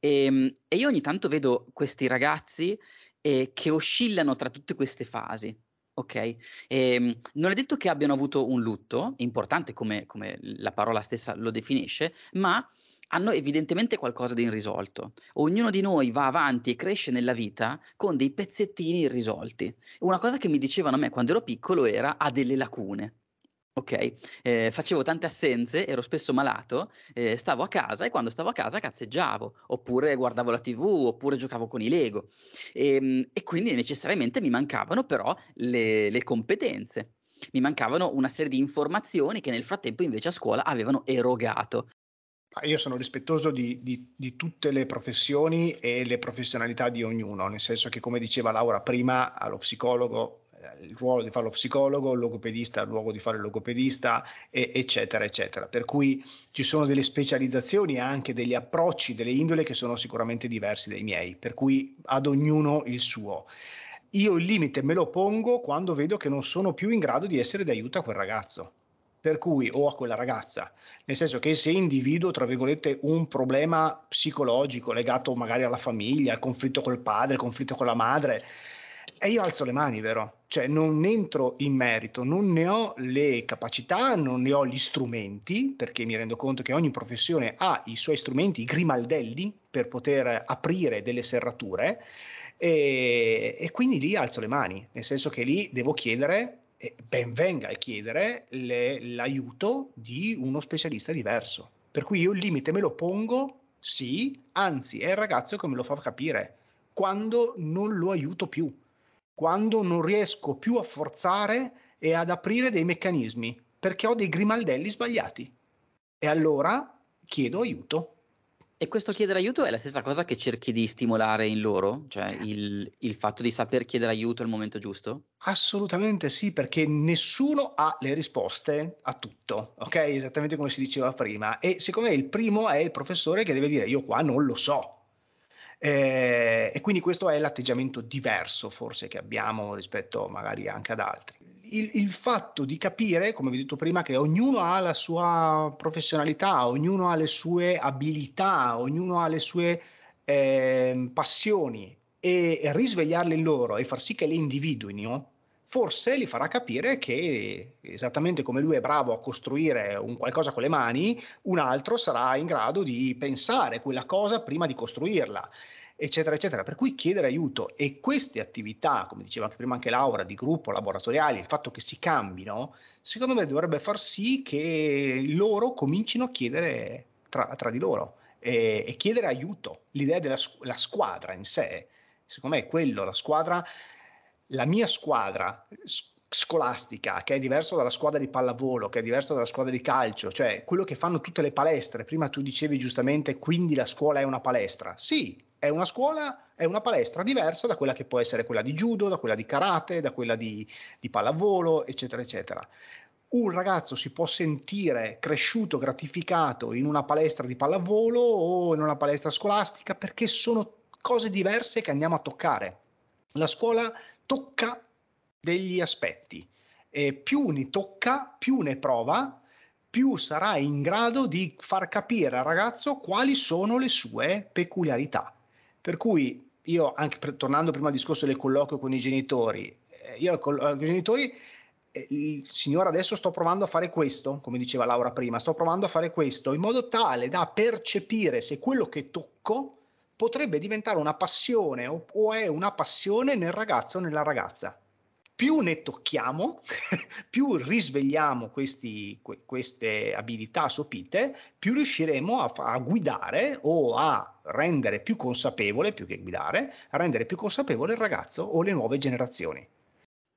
E, ehm, e, io ogni tanto vedo questi ragazzi eh, che oscillano tra tutte queste fasi. Ok, e, ehm, non è detto che abbiano avuto un lutto, importante come, come la parola stessa lo definisce, ma hanno evidentemente qualcosa di irrisolto. Ognuno di noi va avanti e cresce nella vita con dei pezzettini irrisolti. Una cosa che mi dicevano a me quando ero piccolo era ha delle lacune. Ok, eh, facevo tante assenze, ero spesso malato, eh, stavo a casa e quando stavo a casa cazzeggiavo, oppure guardavo la tv, oppure giocavo con i Lego. E, ehm, e quindi necessariamente mi mancavano però le, le competenze mi mancavano una serie di informazioni che nel frattempo invece a scuola avevano erogato. Io sono rispettoso di, di, di, tutte le professioni e le professionalità di ognuno, nel senso che come diceva Laura prima, allo psicologo eh, il ruolo di fare lo psicologo, il logopedista il ruolo di fare il logopedista, e, eccetera, eccetera. Per cui ci sono delle specializzazioni e anche degli approcci, delle indole che sono sicuramente diversi dai miei, per cui ad ognuno il suo. Io il limite me lo pongo quando vedo che non sono più in grado di essere d'aiuto a quel ragazzo per cui o a quella ragazza, nel senso che se individuo, tra virgolette, un problema psicologico legato magari alla famiglia, al conflitto col padre, al conflitto con la madre, e io alzo le mani, vero? Cioè non entro in merito, non ne ho le capacità, non ne ho gli strumenti, perché mi rendo conto che ogni professione ha i suoi strumenti, i grimaldelli, per poter aprire delle serrature, e, e quindi lì alzo le mani, nel senso che lì devo chiedere ben venga a chiedere le, l'aiuto di uno specialista diverso. Per cui io il limite me lo pongo, sì, anzi è il ragazzo che me lo fa capire quando non lo aiuto più, quando non riesco più a forzare e ad aprire dei meccanismi, perché ho dei grimaldelli sbagliati. E allora chiedo aiuto. E questo chiedere aiuto è la stessa cosa che cerchi di stimolare in loro? Cioè il, il, fatto di saper chiedere aiuto al momento giusto? Assolutamente sì, perché nessuno ha le risposte a tutto, ok? Esattamente come si diceva prima. E secondo me il primo è il professore che deve dire io qua non lo so. Eh, e quindi questo è l'atteggiamento diverso forse che abbiamo rispetto magari anche ad altri il, il, fatto di capire, come vi ho detto prima, che ognuno ha la sua professionalità, ognuno ha le sue abilità, ognuno ha le sue eh, passioni e risvegliarle in loro e far sì che le individuino, forse li farà capire che esattamente come lui è bravo a costruire un qualcosa con le mani, un altro sarà in grado di pensare quella cosa prima di costruirla eccetera, eccetera. Per cui chiedere aiuto e queste attività, come diceva anche prima anche Laura, di gruppo, laboratoriali, il fatto che si cambino, secondo me dovrebbe far sì che loro comincino a chiedere tra, tra di loro e, e, chiedere aiuto. L'idea della la squadra in sé, secondo me è quello, la squadra, la mia squadra scolastica, che è diverso dalla squadra di pallavolo, che è diverso dalla squadra di calcio, cioè quello che fanno tutte le palestre. Prima tu dicevi giustamente, quindi la scuola è una palestra. Sì, è una scuola, è una palestra diversa da quella che può essere quella di judo, da quella di karate, da quella di, di pallavolo, eccetera, eccetera. Un ragazzo si può sentire cresciuto, gratificato in una palestra di pallavolo o in una palestra scolastica perché sono cose diverse che andiamo a toccare. La scuola tocca degli aspetti e più ne tocca, più ne prova, più sarà in grado di far capire al ragazzo quali sono le sue peculiarità. Per cui io, anche per, tornando prima al discorso del colloquio con i genitori, eh, io con, con i genitori, eh, il signore adesso sto provando a fare questo, come diceva Laura prima, sto provando a fare questo in modo tale da percepire se quello che tocco potrebbe diventare una passione o, o è una passione nel ragazzo o nella ragazza più ne tocchiamo, *laughs* più risvegliamo questi, que, queste abilità sopite, più riusciremo a, a, guidare o a rendere più consapevole, più che guidare, a rendere più consapevole il ragazzo o le nuove generazioni.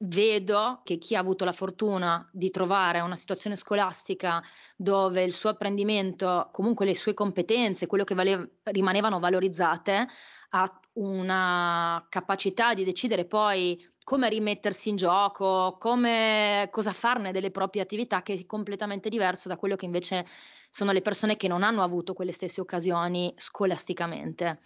vedo che chi ha avuto la fortuna di trovare una situazione scolastica dove il suo apprendimento, comunque le sue competenze, quello che vale, rimanevano valorizzate, ha una capacità di decidere poi come rimettersi in gioco, come, cosa farne delle proprie attività che è completamente diverso da quello che invece sono le persone che non hanno avuto quelle stesse occasioni scolasticamente.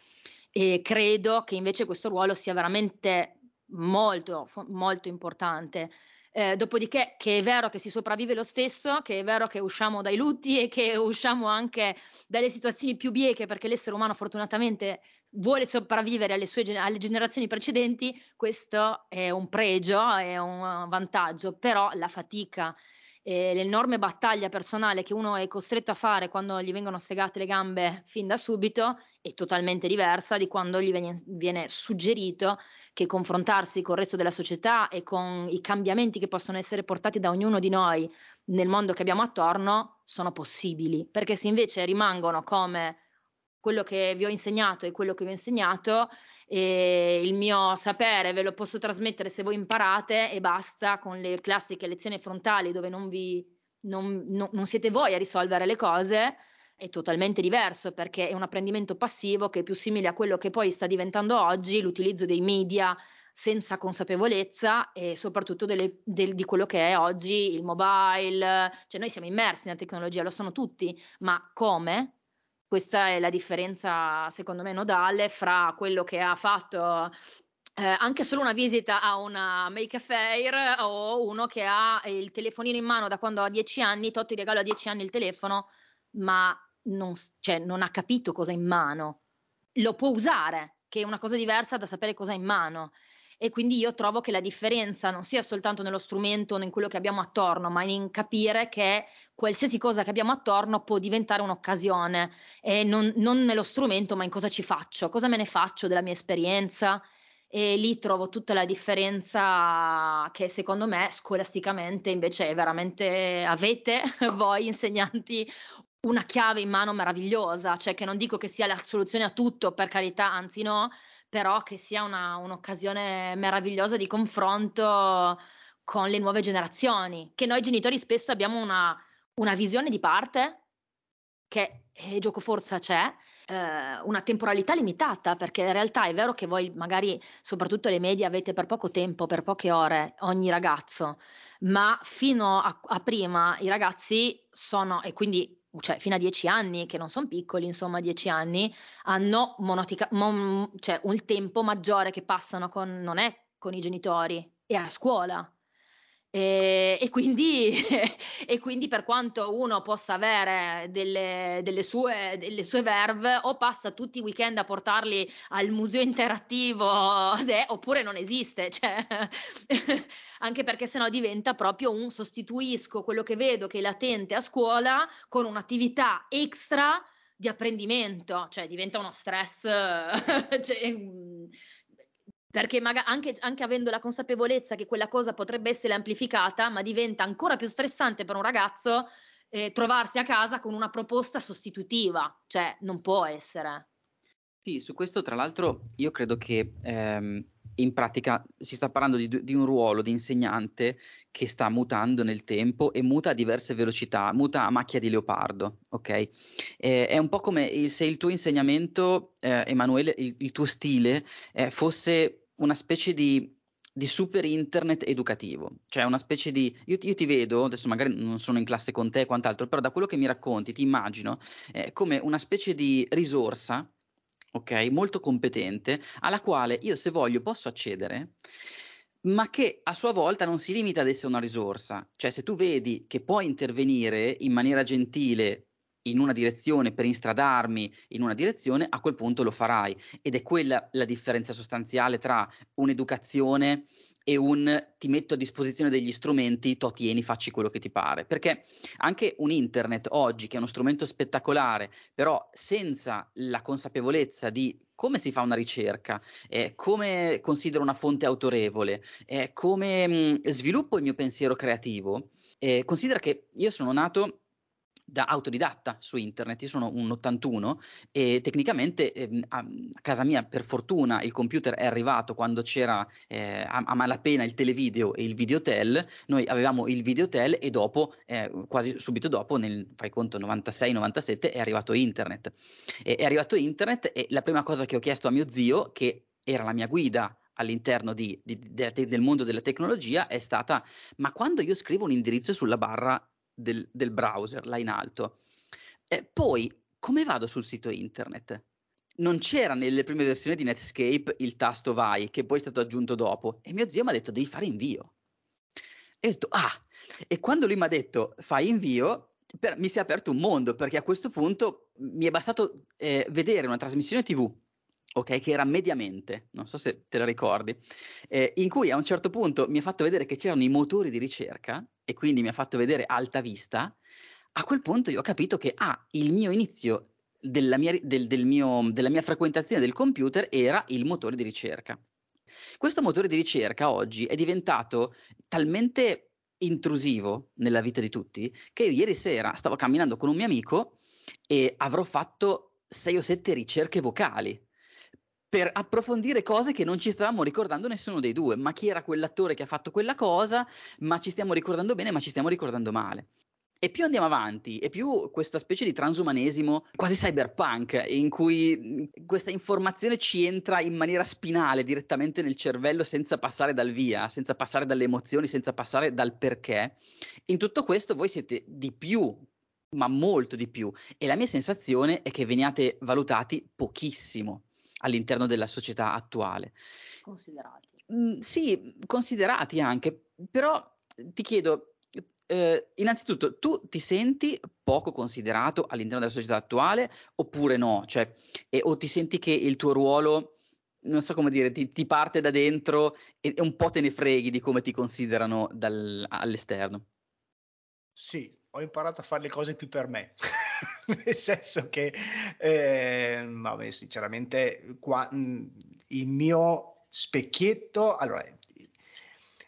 E credo che invece questo ruolo sia veramente molto, molto importante. Eh, dopodiché che è vero che si sopravvive lo stesso, che è vero che usciamo dai lutti e che usciamo anche dalle situazioni più bieche perché l'essere umano fortunatamente vuole sopravvivere alle, sue, alle generazioni precedenti, questo è un pregio, è un vantaggio, però la fatica e l'enorme battaglia personale che uno è costretto a fare quando gli vengono segate le gambe fin da subito è totalmente diversa di quando gli viene, viene suggerito che confrontarsi con il resto della società e con i cambiamenti che possono essere portati da ognuno di noi nel mondo che abbiamo attorno sono possibili, perché se invece rimangono come quello che vi ho insegnato e quello che vi ho insegnato e il mio sapere ve lo posso trasmettere se voi imparate e basta con le classiche lezioni frontali dove non, vi, non, no, non siete voi a risolvere le cose è totalmente diverso perché è un apprendimento passivo che è più simile a quello che poi sta diventando oggi l'utilizzo dei media senza consapevolezza e soprattutto delle, del, di quello che è oggi il mobile, cioè noi siamo immersi nella tecnologia, lo sono tutti, ma come? Questa è la differenza, secondo me, nodale fra quello che ha fatto eh, anche solo una visita a una make fair o uno che ha il telefonino in mano da quando ha 10 anni, Totti regalo a 10 anni il telefono, ma non, cioè, non ha capito cosa ha in mano. Lo può usare, che è una cosa diversa da sapere cosa ha in mano e quindi io trovo che la differenza non sia soltanto nello strumento in quello che abbiamo attorno, ma in capire che qualsiasi cosa che abbiamo attorno può diventare un'occasione. E non, non nello strumento, ma in cosa ci faccio, cosa me ne faccio della mia esperienza? E lì trovo tutta la differenza che secondo me scolasticamente invece è veramente avete *laughs* voi insegnanti una chiave in mano meravigliosa, cioè che non dico che sia la soluzione a tutto, per carità, anzi no, però che sia una, un'occasione meravigliosa di confronto con le nuove generazioni, che noi genitori spesso abbiamo una, una visione di parte che eh, gioco forza c'è, eh, una temporalità limitata, perché in realtà è vero che voi magari, soprattutto le medie, avete per poco tempo, per poche ore ogni ragazzo, ma fino a, a prima i ragazzi sono, e quindi cioè fino a dieci anni, che non sono piccoli, insomma, dieci anni, hanno monotica- mon- cioè un tempo maggiore che passano con, non è con i genitori, è a scuola. E, e, quindi, *laughs* e, quindi, per quanto uno possa avere delle, delle, sue, delle, sue, verve o passa tutti i weekend a portarli al museo interattivo *laughs* de, oppure non esiste cioè, *laughs* anche perché sennò diventa proprio un sostituisco quello che vedo che è latente a scuola con un'attività extra di apprendimento cioè diventa uno stress cioè, perché magari anche, anche, avendo la consapevolezza che quella cosa potrebbe essere amplificata, ma diventa ancora più stressante per un ragazzo eh, trovarsi a casa con una proposta sostitutiva, cioè non può essere. Sì, su questo tra l'altro io credo che ehm, in pratica si sta parlando di, di, un ruolo di insegnante che sta mutando nel tempo e muta a diverse velocità, muta a macchia di leopardo, ok? Eh, è un po' come il, se il tuo insegnamento, eh, Emanuele, il, il, tuo stile eh, fosse una specie di, di, super internet educativo, cioè una specie di... Io, io, ti vedo, adesso magari non sono in classe con te e quant'altro, però da quello che mi racconti ti immagino eh, come una specie di risorsa, ok, molto competente, alla quale io se voglio posso accedere ma che a sua volta non si limita ad essere una risorsa. Cioè, se tu vedi che puoi intervenire in maniera gentile in una direzione per instradarmi in una direzione, a quel punto lo farai. Ed è quella la differenza sostanziale tra un'educazione e un ti metto a disposizione degli strumenti, to tieni, facci quello che ti pare. Perché anche un internet oggi, che è uno strumento spettacolare, però senza la consapevolezza di come si fa una ricerca, eh, come considero una fonte autorevole, eh, come mh, sviluppo il mio pensiero creativo, eh, considera che io sono nato da autodidatta su internet. Io sono un 81 e tecnicamente eh, a, casa mia, per fortuna, il computer è arrivato quando c'era eh, a, a, malapena il televideo e il videotel. Noi avevamo il videotel e dopo, eh, quasi subito dopo, nel fai conto 96-97, è arrivato internet. E, è arrivato internet e la prima cosa che ho chiesto a mio zio, che era la mia guida all'interno di, di, de, de, del mondo della tecnologia è stata, ma quando io scrivo un indirizzo sulla barra del, del browser, là in alto, eh, poi come vado sul sito internet? Non c'era nelle prime versioni di Netscape il tasto vai, che poi è stato aggiunto dopo, e mio zio mi ha detto devi fare invio. E ho detto ah, e quando lui mi ha detto fai invio, per, mi si è aperto un mondo, perché a questo punto mi è bastato eh, vedere una trasmissione TV ok, che era mediamente, non so se te la ricordi, eh, in cui a un certo punto mi ha fatto vedere che c'erano i motori di ricerca e quindi mi ha fatto vedere Alta Vista, a quel punto io ho capito che ah, il mio inizio della mia, del, del mio, della mia frequentazione del computer era il motore di ricerca. Questo motore di ricerca oggi è diventato talmente intrusivo nella vita di tutti che io ieri sera stavo camminando con un mio amico e avrò fatto sei o sette ricerche vocali per approfondire cose che non ci stavamo ricordando nessuno dei due, ma chi era quell'attore che ha fatto quella cosa, ma ci stiamo ricordando bene, ma ci stiamo ricordando male. E più andiamo avanti, e più questa specie di transumanesimo quasi cyberpunk, in cui questa informazione ci entra in maniera spinale direttamente nel cervello senza passare dal via, senza passare dalle emozioni, senza passare dal perché. In tutto questo voi siete di più, ma molto di più. E la mia sensazione è che veniate valutati pochissimo all'interno della società attuale. Considerati. Mm, sì, considerati anche, però ti chiedo, eh, innanzitutto, tu ti senti poco considerato all'interno della società attuale oppure no? Cioè, e, o ti senti che il tuo ruolo, non so come dire, ti, ti parte da dentro e, e, un po' te ne freghi di come ti considerano dal, all'esterno? Sì, ho imparato a fare le cose più per me. *laughs* nel senso che, eh, vabbè, sinceramente, qua, mh, il mio specchietto, allora,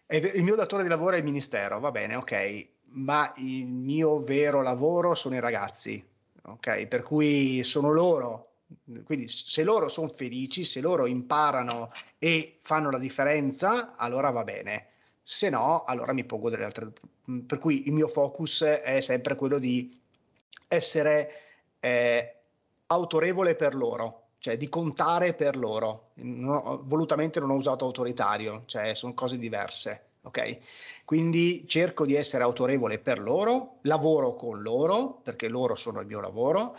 il mio datore di lavoro è il ministero, va bene, ok, ma il mio vero lavoro sono i ragazzi, ok, per cui sono loro. Quindi se loro sono felici, se loro imparano e fanno la differenza, allora va bene. Se no, allora mi pongo delle altre. Per cui il mio focus è sempre quello di essere eh, autorevole per loro, cioè di contare per loro. No, volutamente non ho usato autoritario, cioè sono cose diverse. Ok? Quindi cerco di essere autorevole per loro, lavoro con loro, perché loro sono il mio lavoro,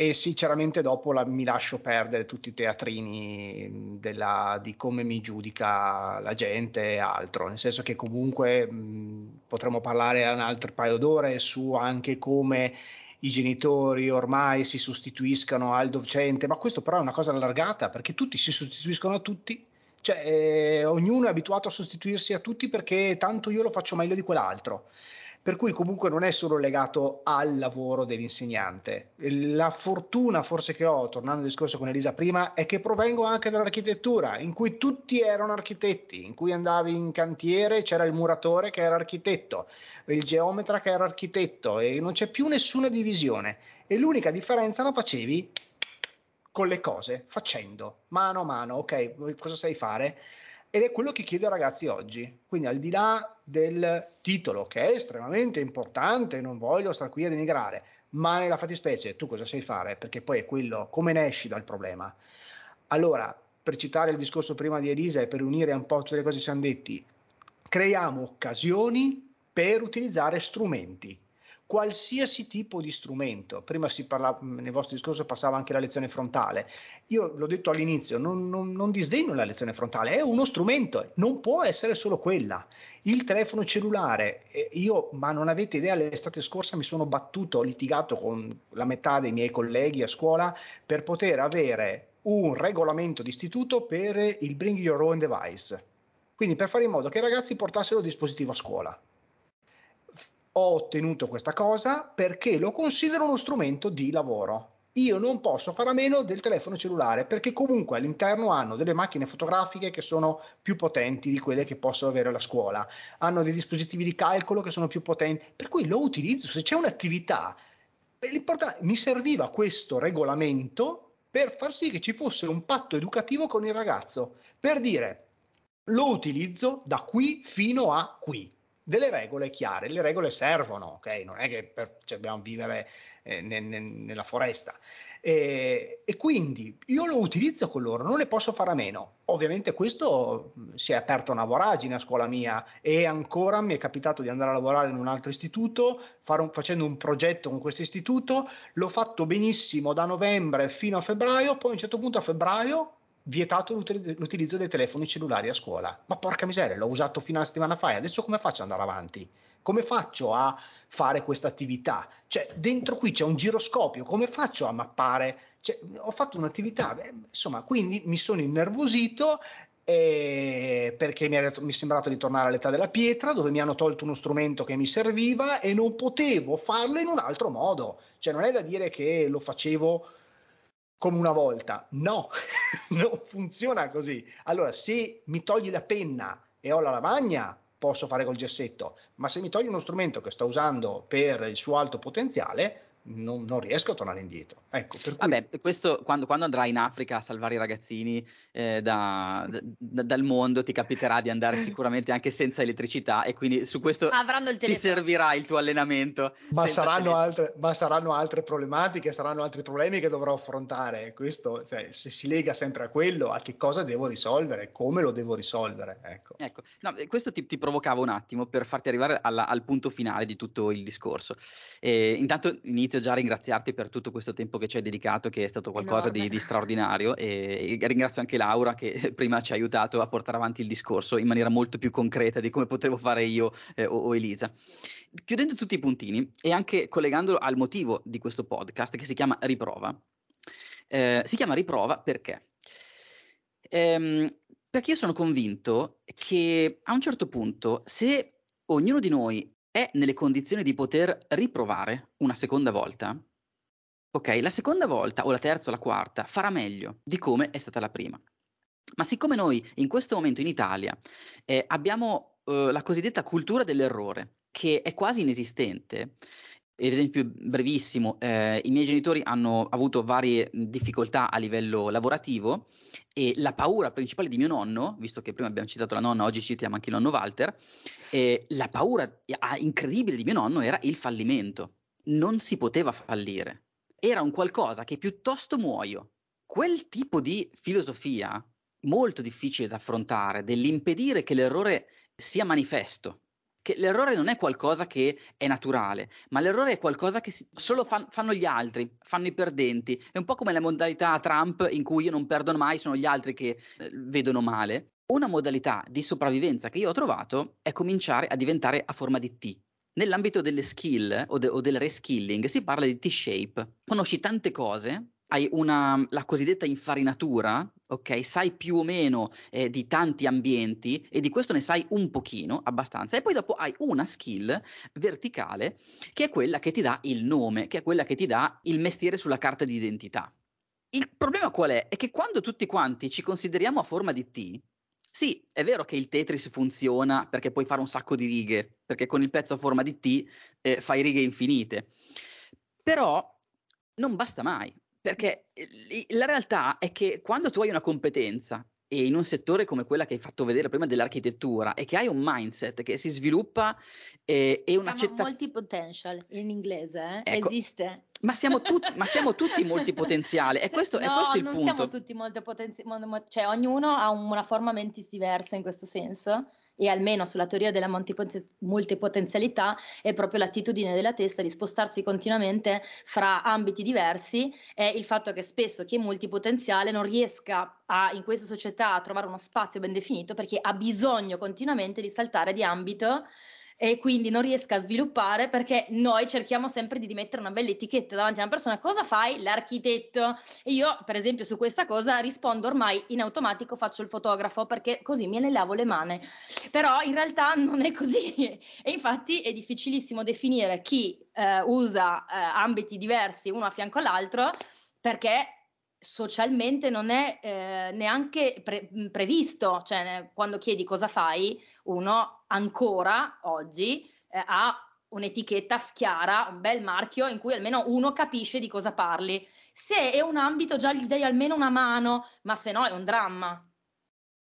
e sinceramente dopo la, mi lascio perdere tutti i teatrini della, di come mi giudica la gente e altro, nel senso che comunque mh, potremmo parlare un altro paio d'ore su anche come i genitori ormai si sostituiscano al docente, ma questo però è una cosa allargata perché tutti si sostituiscono a tutti, cioè eh, ognuno è abituato a sostituirsi a tutti perché tanto io lo faccio meglio di quell'altro. Per cui comunque non è solo legato al lavoro dell'insegnante. La fortuna forse che ho, tornando al discorso con Elisa prima, è che provengo anche dall'architettura, in cui tutti erano architetti, in cui andavi in cantiere, c'era il muratore che era architetto, il geometra che era architetto e non c'è più nessuna divisione. E l'unica differenza la facevi con le cose, facendo, mano a mano, ok, cosa sai fare? Ed è quello che chiedo ai ragazzi oggi. Quindi al di là del titolo, che è estremamente importante, non voglio stare qui a denigrare, ma nella fattispecie tu cosa sai fare? Perché poi è quello, come ne esci dal problema? Allora, per citare il discorso prima di Elisa e per unire un po' tutte le cose che siamo detti, creiamo occasioni per utilizzare strumenti qualsiasi tipo di strumento. Prima si parlava, nel vostro discorso passava anche la lezione frontale. Io l'ho detto all'inizio, non, non, non disdegno la lezione frontale, è uno strumento, non può essere solo quella. Il telefono cellulare, eh, io, ma non avete idea, l'estate scorsa mi sono battuto, ho litigato con la metà dei miei colleghi a scuola per poter avere un regolamento d'istituto per il Bring Your Own Device. Quindi per fare in modo che i ragazzi portassero il dispositivo a scuola ho ottenuto questa cosa perché lo considero uno strumento di lavoro. Io non posso fare a meno del telefono cellulare perché comunque all'interno hanno delle macchine fotografiche che sono più potenti di quelle che posso avere alla scuola, hanno dei dispositivi di calcolo che sono più potenti, per cui lo utilizzo. Se c'è un'attività mi serviva questo regolamento per far sì che ci fosse un patto educativo con il ragazzo, per dire lo utilizzo da qui fino a qui delle regole chiare. Le regole servono, ok? Non è che per, cioè, dobbiamo vivere eh, ne, ne, nella foresta. E, e, quindi io lo utilizzo con loro, non ne posso fare a meno. Ovviamente questo si è aperta una voragine a scuola mia e ancora mi è capitato di andare a lavorare in un altro istituto, un, facendo un progetto con questo istituto, l'ho fatto benissimo da novembre fino a febbraio, poi a un certo punto a febbraio vietato l'utilizzo dei telefoni cellulari a scuola. Ma porca miseria, l'ho usato fino a una settimana fa e adesso come faccio ad andare avanti? Come faccio a fare questa attività? Cioè, dentro qui c'è un giroscopio, come faccio a mappare? Cioè, ho fatto un'attività, beh, insomma, quindi mi sono innervosito eh, perché mi è, mi è sembrato di tornare all'età della pietra, dove mi hanno tolto uno strumento che mi serviva e non potevo farlo in un altro modo. Cioè, non è da dire che lo facevo come una volta. No, *laughs* non funziona così. Allora, se mi togli la penna e ho la lavagna, posso fare col gessetto, ma se mi togli uno strumento che sto usando per il suo alto potenziale, non, non, riesco a tornare indietro. Ecco, cui... Vabbè, questo quando, quando, andrai in Africa a salvare i ragazzini eh, da, da, dal mondo ti capiterà di andare *laughs* sicuramente anche senza elettricità e quindi su questo ti servirà il tuo allenamento. Ma saranno, altre, ma saranno, altre, problematiche, saranno altri problemi che dovrò affrontare. Questo, cioè, se si lega sempre a quello, a che cosa devo risolvere, come lo devo risolvere. Ecco, ecco. No, questo ti, ti, provocava un attimo per farti arrivare alla, al punto finale di tutto il discorso. E intanto inizio già a ringraziarti per tutto questo tempo che ci hai dedicato, che è stato qualcosa di, di, straordinario e, e, ringrazio anche Laura che *laughs* prima ci ha aiutato a portare avanti il discorso in maniera molto più concreta di come potevo fare io eh, o, o Elisa. Chiudendo tutti i puntini e anche collegandolo al motivo di questo podcast che si chiama Riprova. Eh, si chiama Riprova perché? Ehm, perché io sono convinto che a un certo punto, se ognuno di noi è nelle condizioni di poter riprovare una seconda volta, ok, la seconda volta o la terza o la quarta farà meglio di come è stata la prima. Ma siccome noi in questo momento in Italia eh, abbiamo eh, la cosiddetta cultura dell'errore, che è quasi inesistente, ad esempio, brevissimo, eh, i miei genitori hanno avuto varie difficoltà a livello lavorativo e la paura principale di mio nonno, visto che prima abbiamo citato la nonna, oggi citiamo anche il nonno Walter, eh, la paura incredibile di mio nonno era il fallimento. Non si poteva fallire. Era un qualcosa che piuttosto muoio. Quel tipo di filosofia molto difficile da affrontare, dell'impedire che l'errore sia manifesto, che l'errore non è qualcosa che è naturale, ma l'errore è qualcosa che si, solo fan, fanno gli altri, fanno i perdenti. È un po' come la modalità Trump in cui io non perdono mai, sono gli altri che eh, vedono male. Una modalità di sopravvivenza che io ho trovato è cominciare a diventare a forma di T. Nell'ambito delle skill o, de, o del reskilling si parla di T-shape. Conosci tante cose hai una, la cosiddetta infarinatura, ok? Sai più o meno eh, di tanti ambienti e di questo ne sai un pochino, abbastanza, e poi dopo hai una skill verticale che è quella che ti dà il nome, che è quella che ti dà il mestiere sulla carta di identità. Il problema qual è? È che quando tutti quanti ci consideriamo a forma di T, sì, è vero che il Tetris funziona perché puoi fare un sacco di righe, perché con il pezzo a forma di T eh, fai righe infinite, però non basta mai, perché la realtà è che quando tu hai una competenza e in un settore come quella che hai fatto vedere prima dell'architettura e che hai un mindset che si sviluppa eh, e un'accettazione... multipotential in inglese, eh? ecco, esiste. Ma siamo, tut- ma siamo tutti multipotenziali e questo, no, è questo il punto. No, non siamo tutti multipotenziali, cioè ognuno ha una forma mentis diversa in questo senso e almeno sulla teoria della multipotenzialità è proprio l'attitudine della testa di spostarsi continuamente fra ambiti diversi e il fatto che spesso chi è multipotenziale non riesca a, in questa società a trovare uno spazio ben definito perché ha bisogno continuamente di saltare di ambito e quindi non riesca a sviluppare perché noi cerchiamo sempre di mettere una bella etichetta davanti a una persona. Cosa fai? L'architetto. E io, per esempio, su questa cosa rispondo ormai in automatico, faccio il fotografo perché così me ne lavo le mani. Però in realtà *laughs* non è così e infatti è difficilissimo definire chi eh, usa eh, ambiti diversi uno a fianco all'altro perché socialmente non è eh, neanche pre- previsto, cioè quando chiedi cosa fai, uno ancora oggi eh, ha un'etichetta chiara, un bel marchio in cui almeno uno capisce di cosa parli. Se è un ambito già gli dai almeno una mano, ma se no è un dramma.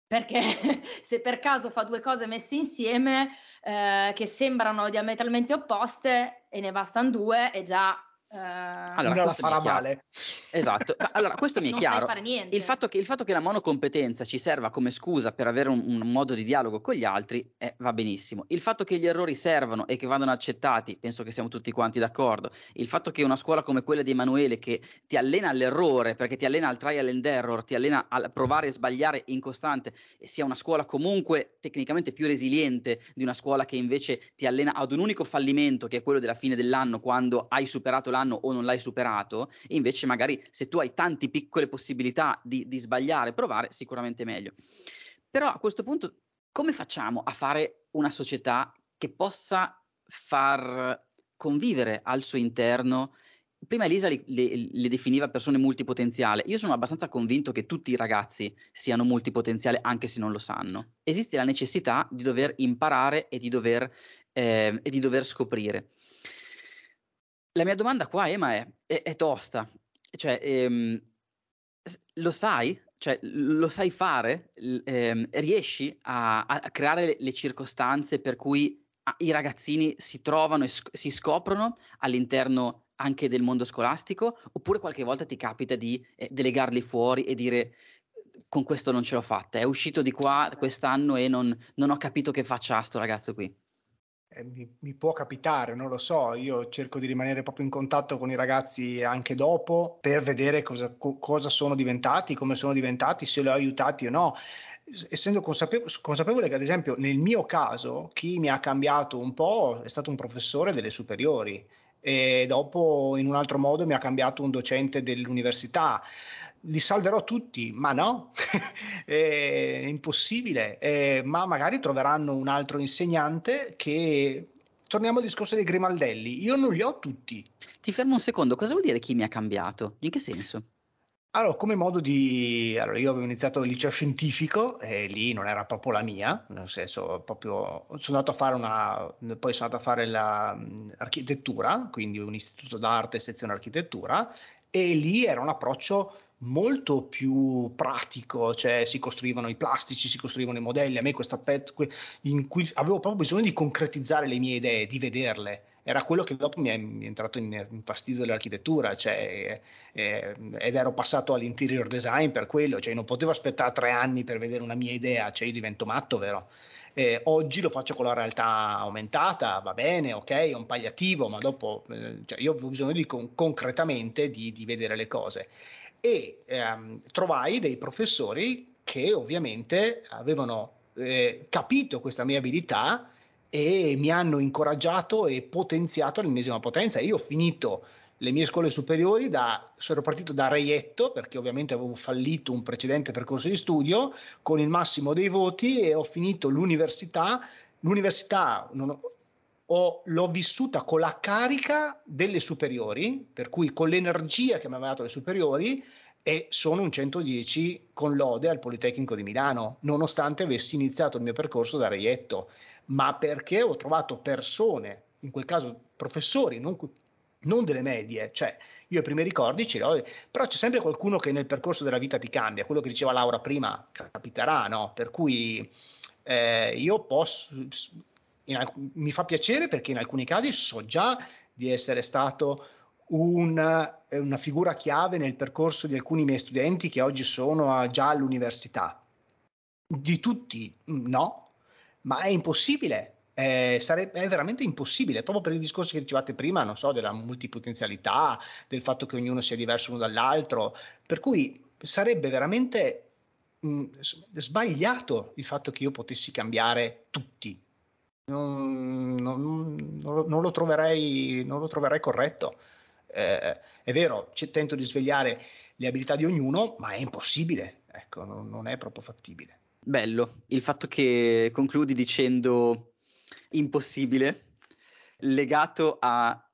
Perché *laughs* se per caso fa due cose messe insieme eh, che sembrano diametralmente opposte e ne bastano due, è già Uh, allora, la farà male. Esatto, allora questo mi è chiaro. Il fatto, che, il fatto, che, la monocompetenza ci serva come scusa per avere un, un modo di dialogo con gli altri eh, va benissimo. Il fatto che gli errori servano e che vadano accettati, penso che siamo tutti quanti d'accordo. Il fatto che una scuola come quella di Emanuele, che ti allena all'errore, perché ti allena al trial and error, ti allena a provare e sbagliare in costante, e sia una scuola comunque tecnicamente più resiliente di una scuola che invece ti allena ad un unico fallimento, che è quello della fine dell'anno, quando hai superato l'anno anno o non l'hai superato, invece magari se tu hai tante piccole possibilità di, di sbagliare, provare, sicuramente meglio. Però a questo punto come facciamo a fare una società che possa far convivere al suo interno prima Elisa le, le, le, definiva persone multipotenziali. Io sono abbastanza convinto che tutti i ragazzi siano multipotenziali anche se non lo sanno. Esiste la necessità di dover imparare e di dover, eh, e di dover scoprire. La mia domanda qua, Emma, è, è, è tosta. Cioè, ehm, lo sai? Cioè, lo sai fare? Ehm, riesci a, a, creare le, le circostanze per cui i ragazzini si trovano e sc- si scoprono all'interno anche del mondo scolastico? Oppure qualche volta ti capita di eh, delegarli fuori e dire con questo non ce l'ho fatta, è uscito di qua quest'anno e non, non ho capito che faccia sto ragazzo qui? Eh, mi, mi, può capitare, non lo so, io cerco di rimanere proprio in contatto con i ragazzi anche dopo per vedere cosa, co, cosa sono diventati, come sono diventati, se li ho aiutati o no. Essendo consapevole, consapevole che ad esempio nel mio caso chi mi ha cambiato un po' è stato un professore delle superiori e dopo in un altro modo mi ha cambiato un docente dell'università li salverò tutti, ma no, *laughs* è impossibile, eh, ma magari troveranno un altro insegnante che... Torniamo al discorso dei grimaldelli, io non li ho tutti. Ti fermo un secondo, cosa vuol dire chi mi ha cambiato? In che senso? Allora, come modo di... Allora, io avevo iniziato il liceo scientifico e lì non era proprio la mia, nel senso proprio... Sono andato a fare una... poi sono andato a fare l'architettura, quindi un istituto d'arte, sezione architettura, e lì era un approccio molto più pratico, cioè si costruivano i plastici, si costruivano i modelli, a me questa pet in cui avevo proprio bisogno di concretizzare le mie idee, di vederle. Era quello che dopo mi è, entrato in, fastidio dell'architettura, cioè, eh, ed ero passato all'interior design per quello, cioè non potevo aspettare tre anni per vedere una mia idea, cioè io divento matto, vero? Eh, oggi lo faccio con la realtà aumentata, va bene, ok, è un palliativo, ma dopo eh, cioè io ho bisogno di con- concretamente di, di vedere le cose e ehm, trovai dei professori che ovviamente avevano eh, capito questa mia abilità e mi hanno incoraggiato e potenziato all'ennesima potenza. Io ho finito le mie scuole superiori, da, sono partito da reietto perché ovviamente avevo fallito un precedente percorso di studio con il massimo dei voti e ho finito l'università. L'università non, ho, l'ho vissuta con la carica delle superiori, per cui con l'energia che mi aveva dato le superiori, e sono un 110 con lode al Politecnico di Milano, nonostante avessi iniziato il mio percorso da reietto, ma perché ho trovato persone, in quel caso professori, non, non delle medie, cioè io i primi ricordi ce li ho, però c'è sempre qualcuno che nel percorso della vita ti cambia, quello che diceva Laura prima capiterà, no? Per cui eh, io posso in, mi fa piacere perché in alcuni casi so già di essere stato una, una, figura chiave nel percorso di alcuni miei studenti che oggi sono già all'università. Di tutti no, ma è impossibile. Eh, sarebbe, è veramente impossibile, proprio per i discorsi che dicevate prima, non so, della multipotenzialità, del fatto che ognuno sia diverso uno dall'altro, per cui sarebbe veramente mh, sbagliato il fatto che io potessi cambiare tutti, non, non, non, lo, troverei, non lo troverei corretto. Eh, è vero, tento di svegliare le abilità di ognuno, ma è impossibile, ecco, non, non è proprio fattibile. Bello, il fatto che concludi dicendo impossibile, legato a,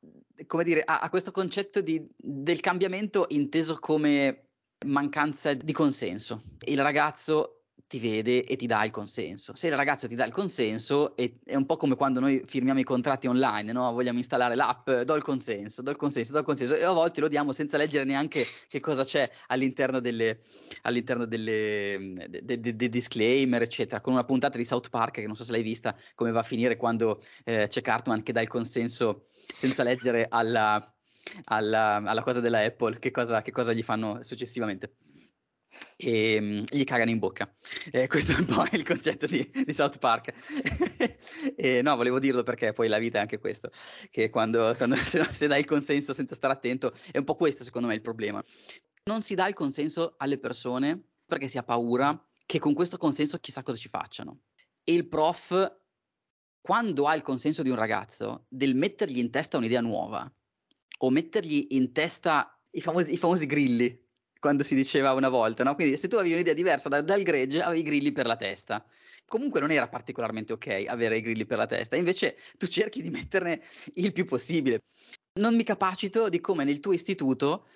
come dire, a, a questo concetto di, del cambiamento inteso come mancanza di consenso. Il ragazzo ti vede e ti dà il consenso. Se il ragazzo ti dà il consenso, è, è un po' come quando noi firmiamo i contratti online, no? vogliamo installare l'app, do il consenso, do il consenso, do il consenso, e a volte lo diamo senza leggere neanche che cosa c'è all'interno delle, all'interno delle de, de, de disclaimer, eccetera, con una puntata di South Park, che non so se l'hai vista, come va a finire quando eh, c'è Cartman che dà il consenso senza leggere alla, alla, alla cosa della Apple, che cosa, che cosa gli fanno successivamente e um, gli cagano in bocca. Eh, questo è un po' *laughs* il concetto di, di South Park. *laughs* e, no, volevo dirlo perché poi la vita è anche questo, che quando, quando *laughs* se, se dai il consenso senza stare attento, è un po' questo secondo me il problema. Non si dà il consenso alle persone perché si ha paura che con questo consenso chissà cosa ci facciano. E il prof, quando ha il consenso di un ragazzo, del mettergli in testa un'idea nuova o mettergli in testa i famosi, i famosi grilli, quando si diceva una volta, no? Quindi se tu avevi un'idea diversa da, dal gregge, avevi i grilli per la testa. Comunque non era particolarmente ok avere i grilli per la testa, invece tu cerchi di metterne il più possibile. Non mi capacito di come nel tuo istituto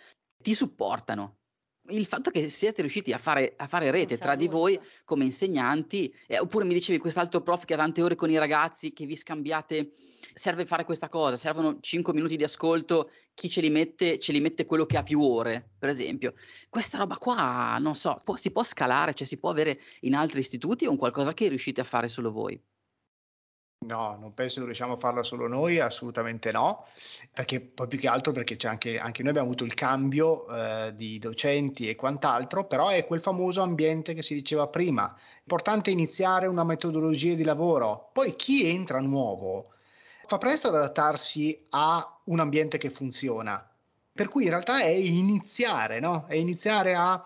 ti supportano, il fatto che siete riusciti a fare, a fare rete tra di voi come insegnanti, eh, oppure mi dicevi quest'altro prof che ha tante ore con i ragazzi, che vi scambiate, serve fare questa cosa, servono 5 minuti di ascolto, chi ce li mette, ce li mette quello che ha più ore, per esempio. Questa roba qua, non so, può, si può scalare, cioè si può avere in altri istituti o un qualcosa che riuscite a fare solo voi? No, non penso che riusciamo a farla solo noi, assolutamente no, perché poi più che altro perché c'è anche, anche noi abbiamo avuto il cambio eh, di docenti e quant'altro, però è quel famoso ambiente che si diceva prima. Importante iniziare una metodologia di lavoro, poi chi entra nuovo fa presto ad adattarsi a un ambiente che funziona. Per cui in realtà è iniziare, no? È iniziare a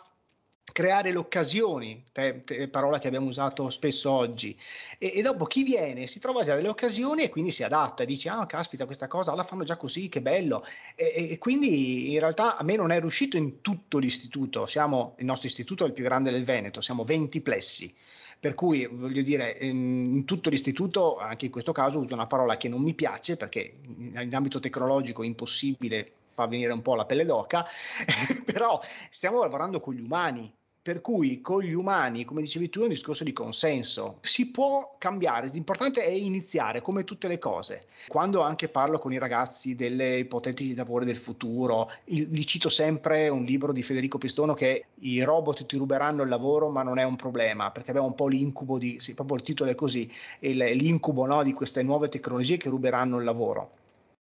creare le occasioni, te, te, parola che abbiamo usato spesso oggi, e, e, dopo chi viene? Si trova già delle occasioni e quindi si adatta, dice ah caspita questa cosa la fanno già così, che bello, e, e, quindi in realtà a me non è riuscito in tutto l'istituto, siamo, il nostro istituto è il più grande del Veneto, siamo 20 plessi, per cui voglio dire in tutto l'istituto, anche in questo caso uso una parola che non mi piace perché in ambito tecnologico è impossibile fa venire un po' la pelle d'oca, *laughs* però stiamo lavorando con gli umani, per cui con gli umani, come dicevi tu, è un discorso di consenso. Si può cambiare, l'importante è iniziare, come tutte le cose. Quando anche parlo con i ragazzi delle ipotetici lavori del futuro, gli cito sempre un libro di Federico Pistono che i robot ti ruberanno il lavoro, ma non è un problema, perché abbiamo un po' l'incubo di, sì, proprio il titolo è così, l'incubo no, di queste nuove tecnologie che ruberanno il lavoro.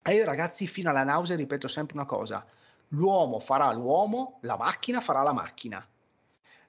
E io ragazzi fino alla nausea ripeto sempre una cosa, l'uomo farà l'uomo, la macchina farà la macchina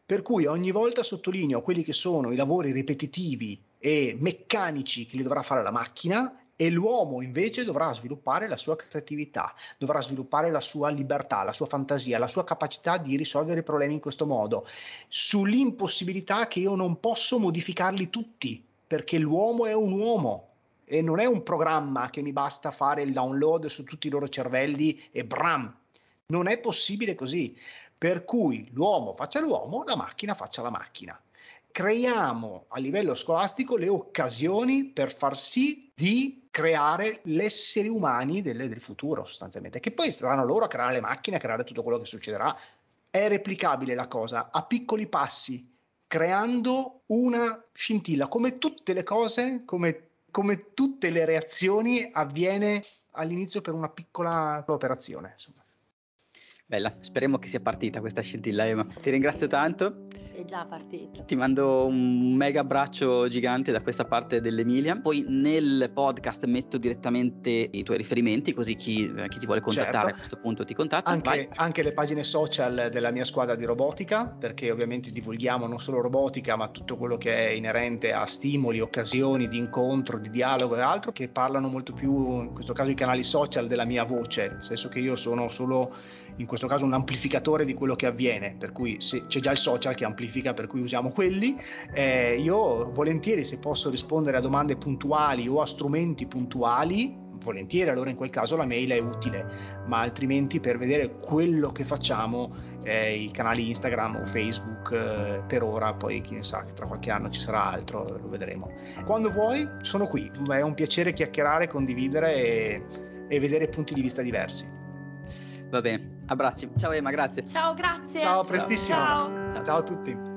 per cui ogni volta sottolineo quelli che sono i lavori ripetitivi e meccanici che li dovrà fare la macchina e l'uomo invece dovrà sviluppare la sua creatività, dovrà sviluppare la sua libertà, la sua fantasia, la sua capacità di risolvere i problemi in questo modo, sull'impossibilità che io non posso modificarli tutti, perché l'uomo è un uomo e non è un programma che mi basta fare il download su tutti i loro cervelli e bram. Non è possibile così per cui l'uomo faccia l'uomo, la macchina faccia la macchina. Creiamo a livello scolastico le occasioni per far sì di creare gli esseri umani del, del futuro, sostanzialmente, che poi saranno loro a creare le macchine, a creare tutto quello che succederà. È replicabile la cosa a piccoli passi, creando una scintilla. Come tutte le cose, come, come tutte le reazioni, avviene all'inizio per una piccola operazione. Insomma. Bella, speriamo che sia partita questa scintilla, Ema. Ti ringrazio tanto. È già partita. Ti mando un mega abbraccio gigante da questa parte dell'Emilia. Poi nel podcast metto direttamente i tuoi riferimenti, così chi, chi ti vuole contattare certo. a questo punto ti contatta. Anche, anche, le pagine social della mia squadra di robotica, perché ovviamente divulghiamo non solo robotica, ma tutto quello che è inerente a stimoli, occasioni di incontro, di dialogo e altro, che parlano molto più, in questo caso, i canali social della mia voce, nel senso che io sono solo in questo caso un amplificatore di quello che avviene, per cui c'è già il social che amplifica, per cui usiamo quelli. Eh, io volentieri se posso rispondere a domande puntuali o a strumenti puntuali, volentieri allora in quel caso la mail è utile, ma altrimenti per vedere quello che facciamo eh, i canali Instagram o Facebook eh, per ora, poi chi ne sa che tra qualche anno ci sarà altro, lo vedremo. Quando vuoi sono qui, è un piacere chiacchierare, condividere e, e vedere punti di vista diversi. Va bene, abbracci. Ciao Emma, grazie. Ciao, grazie. Ciao, prestissimo. Ciao, ciao, ciao a tutti.